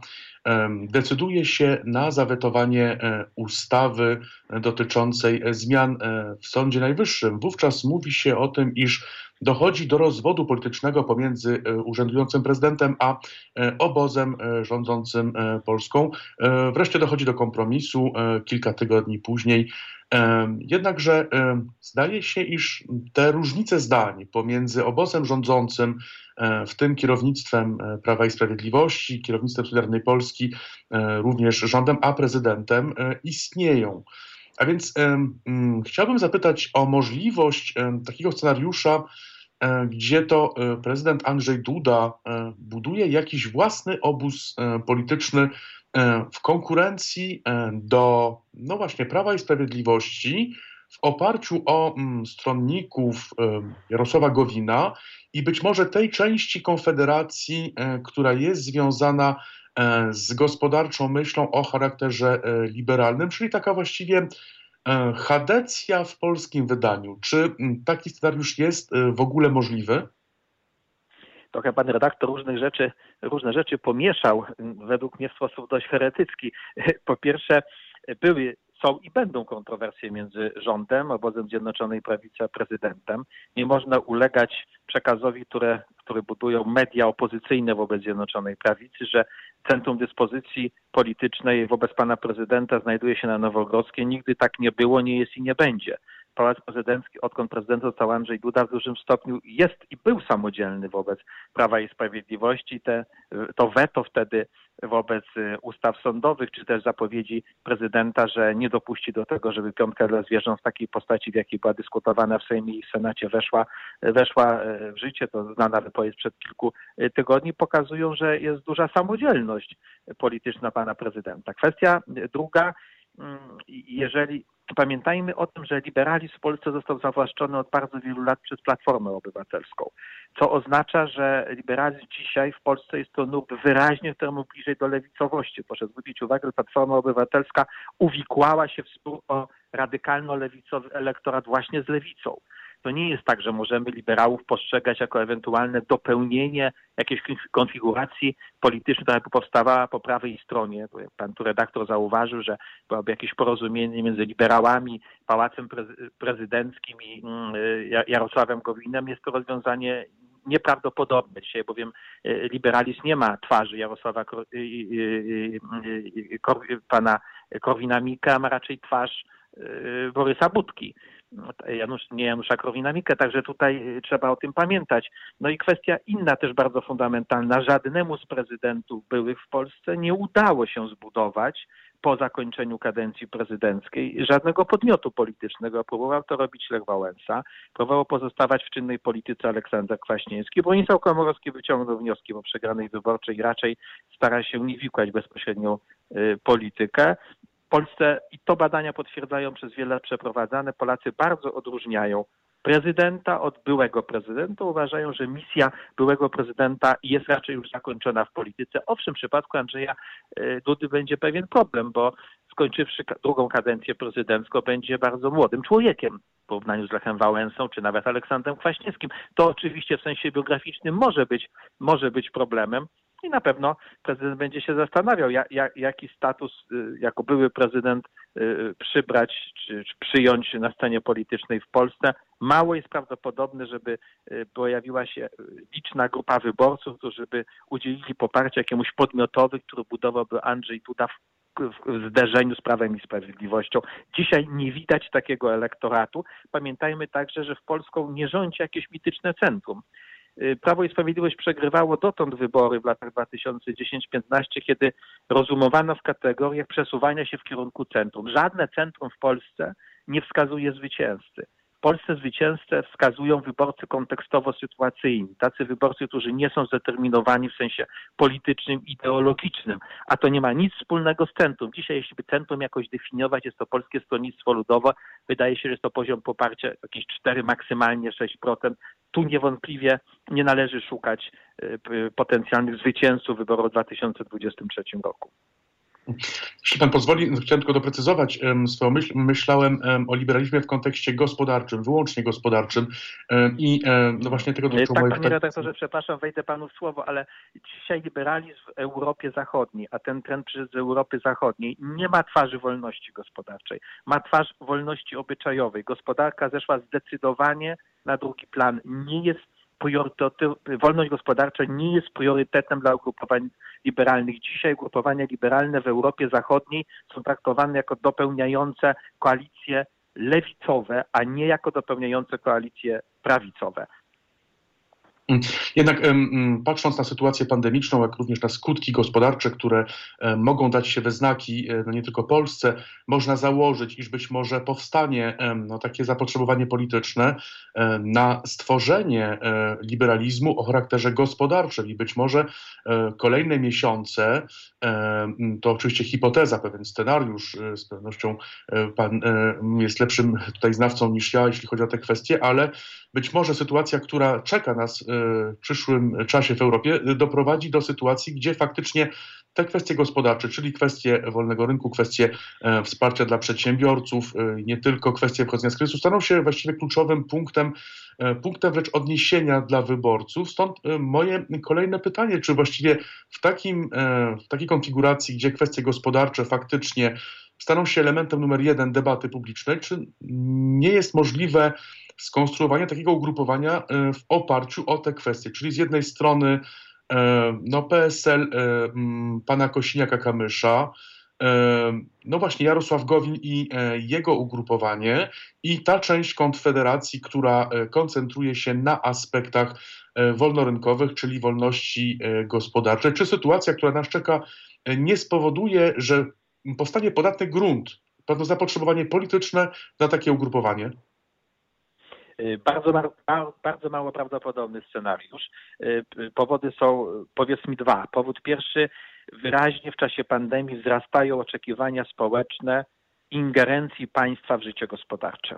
decyduje się na zawetowanie e, ustawy dotyczącej zmian w Sądzie Najwyższym. Wówczas mówi się o tym, iż dochodzi do rozwodu politycznego pomiędzy urzędującym prezydentem a obozem rządzącym Polską. Wreszcie dochodzi do kompromisu kilka tygodni później. Jednakże zdaje się, iż te różnice zdań pomiędzy obozem rządzącym, e, w tym kierownictwem e, Prawa i Sprawiedliwości, kierownictwem Solidarnej Polski, e, również rządem, a prezydentem istnieją. A więc um, chciałbym zapytać o możliwość takiego scenariusza, gdzie to prezydent Andrzej Duda buduje jakiś własny obóz polityczny E, w konkurencji e, do, no właśnie, Prawa i Sprawiedliwości w oparciu o mm, stronników e, Jarosława Gowina i być może tej części Konfederacji, która jest związana z gospodarczą myślą o charakterze liberalnym, czyli taka właściwie Hadecja w polskim wydaniu. Czy taki scenariusz jest w ogóle możliwy? trochę pan redaktor różnych rzeczy, różne rzeczy pomieszał, według mnie w sposób dość heretycki. Po pierwsze, były są i będą kontrowersje między rządem, obozem Zjednoczonej Prawicy a prezydentem. Nie można ulegać przekazowi, które, który budują media opozycyjne wobec Zjednoczonej Prawicy, że centrum dyspozycji politycznej wobec pana prezydenta znajduje się na Nowogrodzkiej. Nigdy tak nie było, nie jest i nie będzie. Pałac Prezydencki, odkąd prezydent został Andrzej Duda, w dużym stopniu jest i był samodzielny wobec Prawa i Sprawiedliwości. Te, to weto wtedy wobec y, ustaw sądowych, czy też zapowiedzi prezydenta, że nie dopuści do tego, żeby piątka dla zwierząt w takiej postaci, w jakiej była dyskutowana w Sejmie i w Senacie, weszła, weszła y, w życie, to znana wypowiedź przed kilku y, tygodni, pokazują, że jest duża samodzielność polityczna pana prezydenta. Kwestia druga, jeżeli Pamiętajmy o tym, że liberalizm w Polsce został zawłaszczony od bardzo wielu lat przez Platformę Obywatelską, co oznacza, że liberalizm dzisiaj w Polsce jest to nurt wyraźnie temu bliżej do lewicowości. Proszę zwrócić uwagę, że Platforma Obywatelska uwikłała się w spór o radykalno-lewicowy elektorat właśnie z lewicą. To nie jest tak, że możemy liberałów postrzegać jako ewentualne dopełnienie jakiejś konfiguracji politycznej, która by powstawała po prawej stronie. Pan tu redaktor zauważył, że byłoby jakieś porozumienie między liberałami, Pałacem Prezydenckim i mm, Jarosławem Gowinem. Jest to rozwiązanie nieprawdopodobne dzisiaj, bowiem e, liberalizm nie ma twarzy Jarosława pana Korwina-Mikke, ma raczej twarz e, Borysa Budki. No, Janusz, nie Janusza Korwin-Mikke, także tutaj y, trzeba o tym pamiętać. No i kwestia inna też bardzo fundamentalna. Żadnemu z prezydentów byłych w Polsce nie udało się zbudować po zakończeniu kadencji prezydenckiej żadnego podmiotu politycznego. Próbował to robić Lech Wałęsa, próbował pozostawać w czynnej polityce Aleksander Kwaśniewski. Bronisław Komorowski wyciągnął wnioski o przegranej wyborczej raczej stara się nie wikłać bezpośrednio y, politykę. Polsce, i to badania potwierdzają przez wiele przeprowadzane, Polacy bardzo odróżniają prezydenta od byłego prezydenta. Uważają, że misja byłego prezydenta jest raczej już zakończona w polityce. Owszem, w przypadku Andrzeja e, Dudy będzie pewien problem, bo skończywszy drugą kadencję prezydencką będzie bardzo młodym człowiekiem w porównaniu z Lechem Wałęsą czy nawet Aleksandrem Kwaśniewskim. To oczywiście w sensie biograficznym może być, może być problemem, i na pewno prezydent będzie się zastanawiał, jak, jaki status y, jako były prezydent y, przybrać czy, czy przyjąć na scenie politycznej w Polsce. Mało jest prawdopodobne, żeby y, pojawiła się liczna grupa wyborców, którzy by udzielili poparcia jakiemuś podmiotowi, który budowałby Andrzej Duda w w zderzeniu z Prawem i Sprawiedliwością. Dzisiaj nie widać takiego elektoratu. Pamiętajmy także, że w Polską nie rządzi jakieś mityczne centrum. Y, Prawo i Sprawiedliwość przegrywało dotąd wybory w latach 2010-15, kiedy rozumowano w kategoriach przesuwania się w kierunku centrum. Żadne centrum w Polsce nie wskazuje zwycięzcy. Polsce zwycięzcę wskazują wyborcy kontekstowo-sytuacyjni, tacy wyborcy, którzy nie są zdeterminowani w sensie politycznym, ideologicznym, a to nie ma nic wspólnego z centrum. Dzisiaj, jeśli by centrum jakoś definiować, jest to Polskie Stronnictwo Ludowe. Wydaje się, że jest to poziom poparcia jakieś 4, maksymalnie 6%. Tu niewątpliwie nie należy szukać y, potencjalnych zwycięzców wyborów w 2023 roku. Jeśli pan pozwoli, chciałem tylko doprecyzować swoją myśl. Myślałem o liberalizmie w kontekście gospodarczym, wyłącznie gospodarczym i no właśnie tego dotyczą Tak, panie redaktorze, przepraszam, wejdę panu w słowo, ale dzisiaj liberalizm w Europie Zachodniej, a ten trend z Europy Zachodniej, nie ma twarzy wolności gospodarczej. Ma twarz wolności obyczajowej. Gospodarka zeszła zdecydowanie na drugi plan. Nie jest wolność gospodarcza nie jest priorytetem dla ugrupowań liberalnych. Dzisiaj ugrupowania liberalne w Europie Zachodniej są traktowane jako dopełniające koalicje lewicowe, a nie jako dopełniające koalicje prawicowe. Jednak patrząc na sytuację pandemiczną, jak również na skutki gospodarcze, które mogą dać się we znaki no nie tylko Polsce, można założyć, iż być może powstanie no, takie zapotrzebowanie polityczne na stworzenie e, liberalizmu o charakterze gospodarczym. I być może e, kolejne miesiące, to oczywiście hipoteza, pewien scenariusz, e, z pewnością pan jest lepszym tutaj znawcą niż ja, jeśli chodzi o te kwestie, ale być może sytuacja, która czeka nas przyszłym czasie w Europie, doprowadzi do sytuacji, gdzie faktycznie te kwestie gospodarcze, czyli kwestie wolnego rynku, kwestie e, wsparcia dla przedsiębiorców, e, nie tylko kwestie wchodzenia z kryzysu, staną się właściwie kluczowym punktem, e, punktem wręcz odniesienia dla wyborców. Stąd moje kolejne pytanie, czy właściwie w, takim, w takiej konfiguracji, gdzie kwestie gospodarcze faktycznie staną się elementem numer jeden debaty publicznej, czy nie jest możliwe skonstruowanie takiego ugrupowania w oparciu o te kwestie, czyli z jednej strony E, no PSL e, pana Kosiniaka-Kamysza, e, no właśnie Jarosław Gowin i jego ugrupowanie i ta część Konfederacji, która koncentruje się na aspektach wolnorynkowych, czyli wolności gospodarczej. Czy sytuacja, która nas czeka, nie spowoduje, że powstanie podatny grunt, pewne zapotrzebowanie polityczne na takie ugrupowanie? Y, bardzo, bardzo mało prawdopodobny scenariusz. Y, powody są, powiedzmy, dwa. Powód pierwszy, wyraźnie w czasie pandemii wzrastają oczekiwania społeczne ingerencji państwa w życie gospodarcze.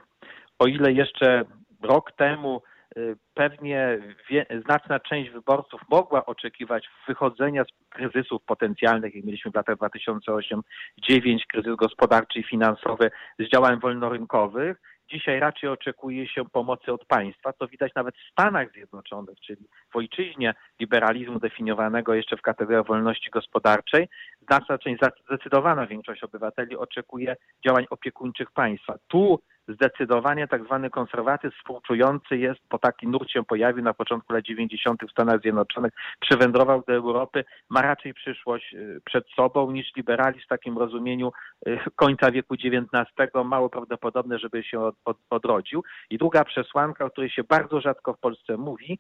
O ile jeszcze rok temu y, pewnie wie, znaczna część wyborców mogła oczekiwać wychodzenia z kryzysów potencjalnych, jak mieliśmy w latach 2008-2009, kryzys gospodarczy i finansowy z działań wolnorynkowych, Dzisiaj raczej oczekuje się pomocy od państwa, co widać nawet w Stanach Zjednoczonych, czyli w ojczyźnie liberalizmu definiowanego jeszcze w kategoriach wolności gospodarczej. Znaczna część, zdecydowana większość obywateli oczekuje działań opiekuńczych państwa. Tu zdecydowanie tak zwany konserwatyzm współczujący jest, bo taki nurt się pojawił na początku lat 90. w Stanach Zjednoczonych, przywędrował do Europy, ma raczej przyszłość y, przed sobą niż liberalizm w takim rozumieniu y, końca wieku XIX, mało prawdopodobne, żeby się od, od, odrodził. I druga przesłanka, o której się bardzo rzadko w Polsce mówi,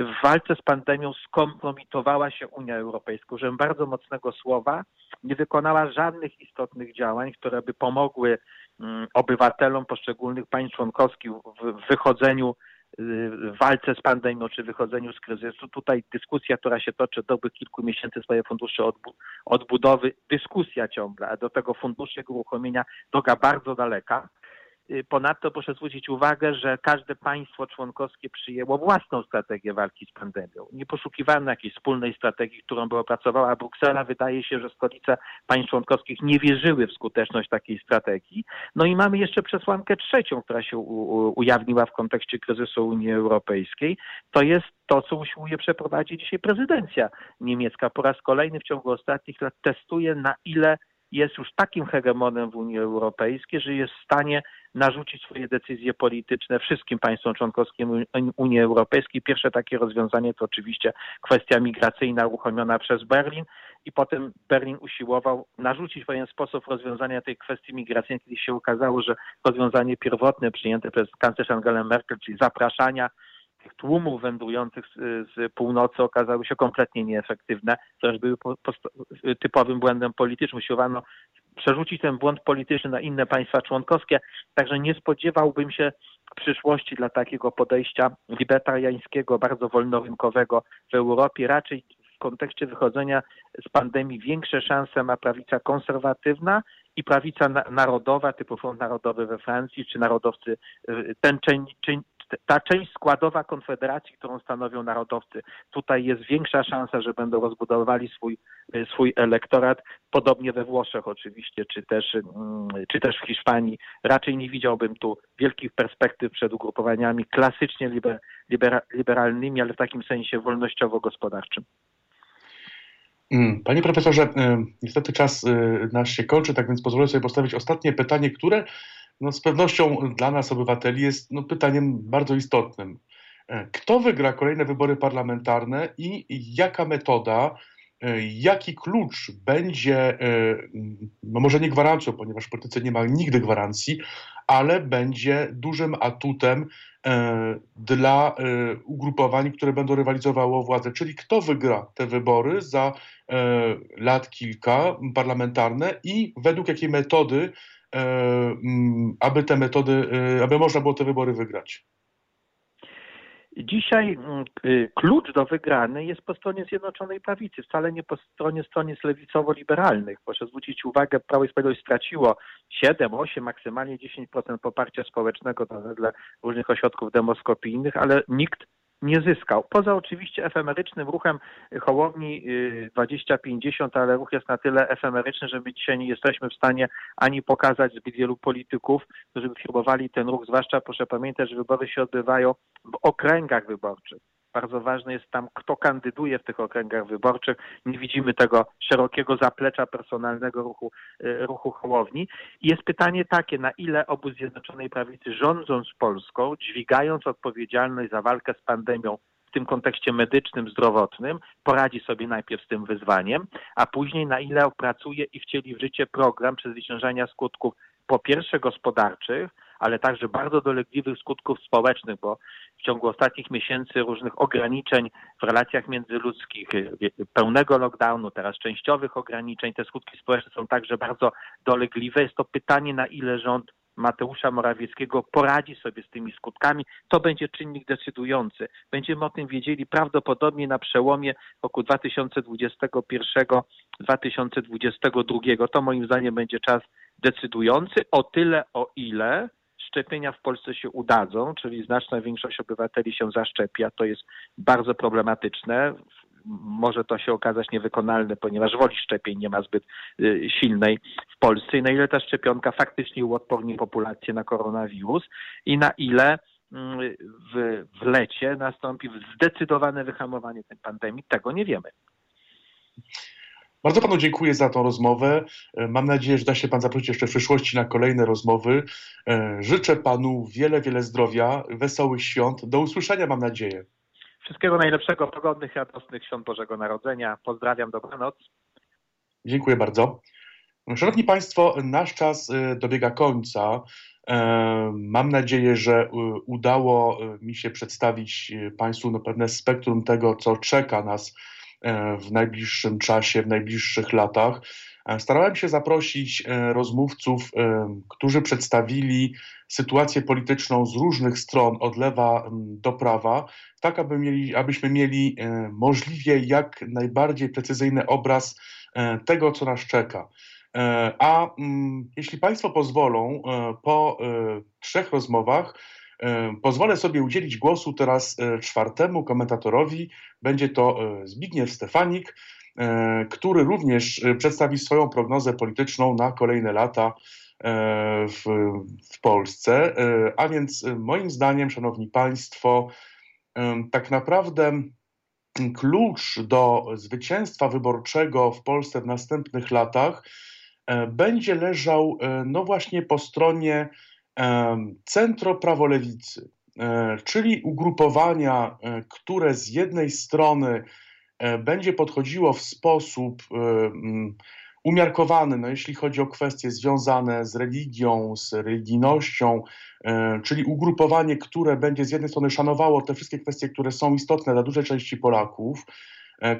w walce z pandemią skompromitowała się Unia Europejska. Użyłem bardzo mocnego słowa, nie wykonała żadnych istotnych działań, które by pomogły obywatelom poszczególnych państw członkowskich w wychodzeniu y, w walce z pandemią czy wychodzeniu z kryzysu. Tutaj dyskusja, która się toczy dobrych kilku miesięcy swoje fundusze odbudowy, dyskusja ciągle, a do tego fundusze uruchomienia droga bardzo daleka. Y, ponadto proszę zwrócić uwagę, że każde państwo członkowskie przyjęło własną strategię walki z pandemią. Nie poszukiwano jakiejś wspólnej strategii, którą by opracowała Bruksela. Wydaje się, że stolice państw członkowskich nie wierzyły w skuteczność takiej strategii. No i mamy jeszcze przesłankę trzecią, która się ujawniła w kontekście kryzysu Unii Europejskiej. To jest to, co usiłuje przeprowadzić dzisiaj prezydencja niemiecka. Po raz kolejny w ciągu ostatnich lat testuje, na ile jest już takim hegemonem w Unii Europejskiej, że jest w stanie narzucić swoje decyzje polityczne wszystkim państwom członkowskim Unii Europejskiej. Pierwsze takie rozwiązanie to oczywiście kwestia migracyjna uruchomiona przez Berlin i potem Berlin usiłował narzucić pewien sposób rozwiązania tej kwestii migracyjnej, kiedy się okazało, że rozwiązanie pierwotne przyjęte przez kanclerz Angelę Merkel, czyli zapraszania tych tłumów wędrujących z, z, północy okazały się kompletnie nieefektywne, chociaż były po, po, typowym błędem politycznym. Usiłowano przerzucić ten błąd polityczny na inne państwa członkowskie, także nie spodziewałbym się przyszłości dla takiego podejścia libertariańskiego, bardzo wolnorynkowego w Europie. Raczej w kontekście wychodzenia z pandemii większe szanse ma prawica konserwatywna i prawica narodowa, typu Front Narodowy we Francji, czy narodowcy, ten ta część składowa Konfederacji, którą stanowią narodowcy, tutaj jest większa szansa, że będą rozbudowywali swój, swój elektorat, podobnie we Włoszech oczywiście, czy też, mm, czy też w Hiszpanii. Raczej nie widziałbym tu wielkich perspektyw przed ugrupowaniami klasycznie liber, libera, liberalnymi, ale w takim sensie wolnościowo-gospodarczym. Mm, panie profesorze, y, niestety czas y, nasz się kończy, tak więc pozwolę sobie postawić ostatnie pytanie, które no z pewnością dla nas, obywateli, jest no, pytaniem bardzo istotnym. E, kto wygra kolejne wybory parlamentarne i jaka metoda, e, jaki klucz będzie, e, no może nie gwarancją, ponieważ w polityce nie ma nigdy gwarancji, ale będzie dużym atutem dla ugrupowań, które będą rywalizowało o władzę. Czyli kto wygra te wybory za lat kilka parlamentarne i według jakiej metody aby te metody, e, aby można było te wybory wygrać? Dzisiaj mm, y, klucz do wygranej jest po stronie Zjednoczonej Prawicy, wcale nie po stronie stronnic lewicowo-liberalnych. Proszę zwrócić uwagę, Prawo i Sprawiedliwość straciło 7, 8, maksymalnie 10% poparcia społecznego wedle różnych ośrodków demoskopijnych, ale nikt nie zyskał. Poza oczywiście efemerycznym ruchem Hołowni 2050, ale ruch jest na tyle efemeryczny, że my dzisiaj nie jesteśmy w stanie ani pokazać zbyt wielu polityków, którzy by firmowali ten ruch, zwłaszcza proszę pamiętać, że wybory się odbywają w okręgach wyborczych. Bardzo ważne jest tam, kto kandyduje w tych okręgach wyborczych. Nie widzimy tego szerokiego zaplecza personalnego ruchu, y, ruchu Hołowni. I jest pytanie takie, na ile obóz Zjednoczonej Prawicy rządząc Polską, dźwigając odpowiedzialność za walkę z pandemią w tym kontekście medycznym, zdrowotnym, poradzi sobie najpierw z tym wyzwaniem, a później na ile opracuje i wcieli w życie program przezwyciężania skutków po pierwsze gospodarczych, ale także bardzo dolegliwych skutków społecznych, bo w ciągu ostatnich miesięcy różnych ograniczeń w relacjach międzyludzkich, pełnego lockdownu, teraz częściowych ograniczeń, te skutki społeczne są także bardzo dolegliwe. Jest to pytanie, na ile rząd Mateusza Morawieckiego poradzi sobie z tymi skutkami. To będzie czynnik decydujący. Będziemy o tym wiedzieli prawdopodobnie na przełomie roku 2021-2022. To moim zdaniem będzie czas decydujący o tyle, o ile szczepienia w Polsce się udadzą, czyli znaczna większość obywateli się zaszczepia, to jest bardzo problematyczne. Może to się okazać niewykonalne, ponieważ woli szczepień nie ma zbyt y, silnej w Polsce i na ile ta szczepionka faktycznie uodporni populację na koronawirus i na ile mm, w, w lecie nastąpi zdecydowane wyhamowanie tej pandemii, tego nie wiemy. Bardzo panu dziękuję za tą rozmowę. E, mam nadzieję, że da się pan zaprosić jeszcze w przyszłości na kolejne rozmowy. E, życzę panu wiele, wiele zdrowia, wesołych świąt. Do usłyszenia, mam nadzieję. Wszystkiego najlepszego, pogodnych, radosnych świąt Bożego Narodzenia. Pozdrawiam, dobranoc. Dziękuję bardzo. Szanowni Państwo, nasz czas e, dobiega końca. Mam nadzieję, że udało mi się przedstawić Państwu no pewne spektrum tego, co czeka nas w najbliższym czasie, w najbliższych latach. E, starałem się zaprosić e, rozmówców, którzy przedstawili sytuację polityczną z różnych stron, od lewa do prawa, tak aby mieli, abyśmy mieli możliwie jak najbardziej precyzyjny obraz tego, co nas czeka. A jeśli Państwo pozwolą, po trzech rozmowach Pozwolę sobie udzielić głosu teraz e, czwartemu komentatorowi. Będzie to e, Zbigniew Stefanik, e, który również przedstawi swoją prognozę polityczną na kolejne lata w, w Polsce. A więc moim zdaniem, Szanowni Państwo, tak naprawdę klucz do zwycięstwa wyborczego w Polsce w następnych latach będzie leżał no właśnie po stronie centroprawolewicy, e, czyli ugrupowania, e, które z jednej strony e, będzie podchodziło w sposób umiarkowany, no jeśli chodzi o kwestie związane z religią, z religijnością, czyli ugrupowanie, które będzie z jednej strony szanowało te wszystkie kwestie, które są istotne dla dużej części Polaków,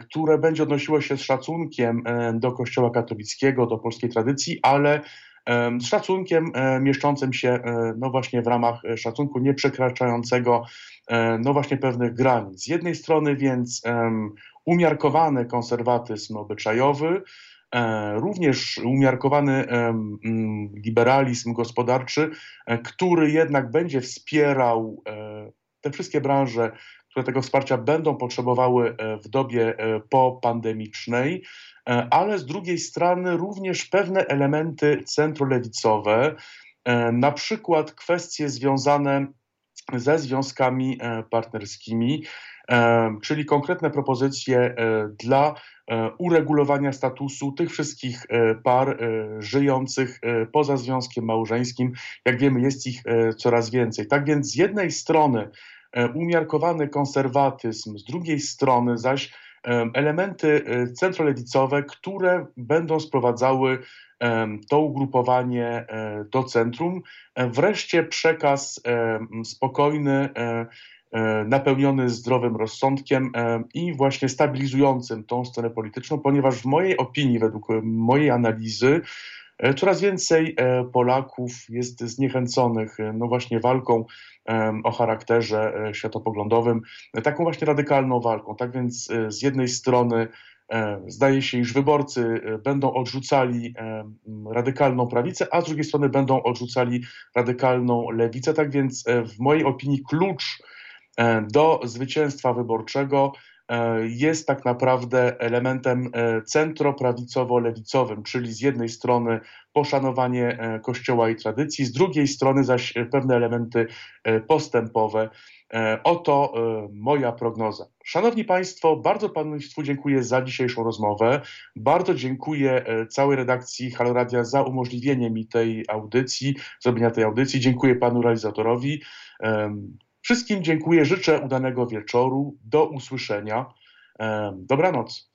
które będzie odnosiło się z szacunkiem do Kościoła katolickiego, do polskiej tradycji, ale z szacunkiem e, mieszczącym się e, no właśnie w ramach e, szacunku nieprzekraczającego no właśnie pewnych granic. Z jednej strony więc umiarkowany konserwatyzm obyczajowy, również umiarkowany liberalizm gospodarczy, który jednak będzie wspierał te wszystkie branże, które tego wsparcia będą potrzebowały w dobie popandemicznej, ale z drugiej strony również pewne elementy centrolewicowe, e, na przykład kwestie związane ze związkami e, partnerskimi, czyli konkretne propozycje dla uregulowania statusu tych wszystkich par żyjących poza związkiem małżeńskim. Jak wiemy, jest ich coraz więcej. Tak więc z jednej strony umiarkowany konserwatyzm, z drugiej strony zaś elementy e, centrolewicowe, które będą sprowadzały to ugrupowanie e, do centrum. E, wreszcie przekaz spokojny, napełniony zdrowym rozsądkiem i właśnie stabilizującym tą stronę polityczną, ponieważ w mojej opinii, według mojej analizy, Coraz więcej Polaków jest zniechęconych no właśnie walką o charakterze e, światopoglądowym, taką właśnie radykalną walką. Tak więc e, z jednej strony e, zdaje się, iż wyborcy będą odrzucali radykalną prawicę, a z drugiej strony będą odrzucali radykalną lewicę. Tak więc w mojej opinii klucz do zwycięstwa wyborczego jest tak naprawdę elementem centroprawicowo-lewicowym, czyli z jednej strony poszanowanie Kościoła i tradycji, z drugiej strony zaś pewne elementy postępowe. Oto moja prognoza. Szanowni Państwo, bardzo Państwu dziękuję za dzisiejszą rozmowę. Bardzo dziękuję całej redakcji Haloradia za umożliwienie mi tej audycji, zrobienia tej audycji. Dziękuję Panu realizatorowi. Wszystkim dziękuję, życzę udanego wieczoru. Do usłyszenia. Dobranoc.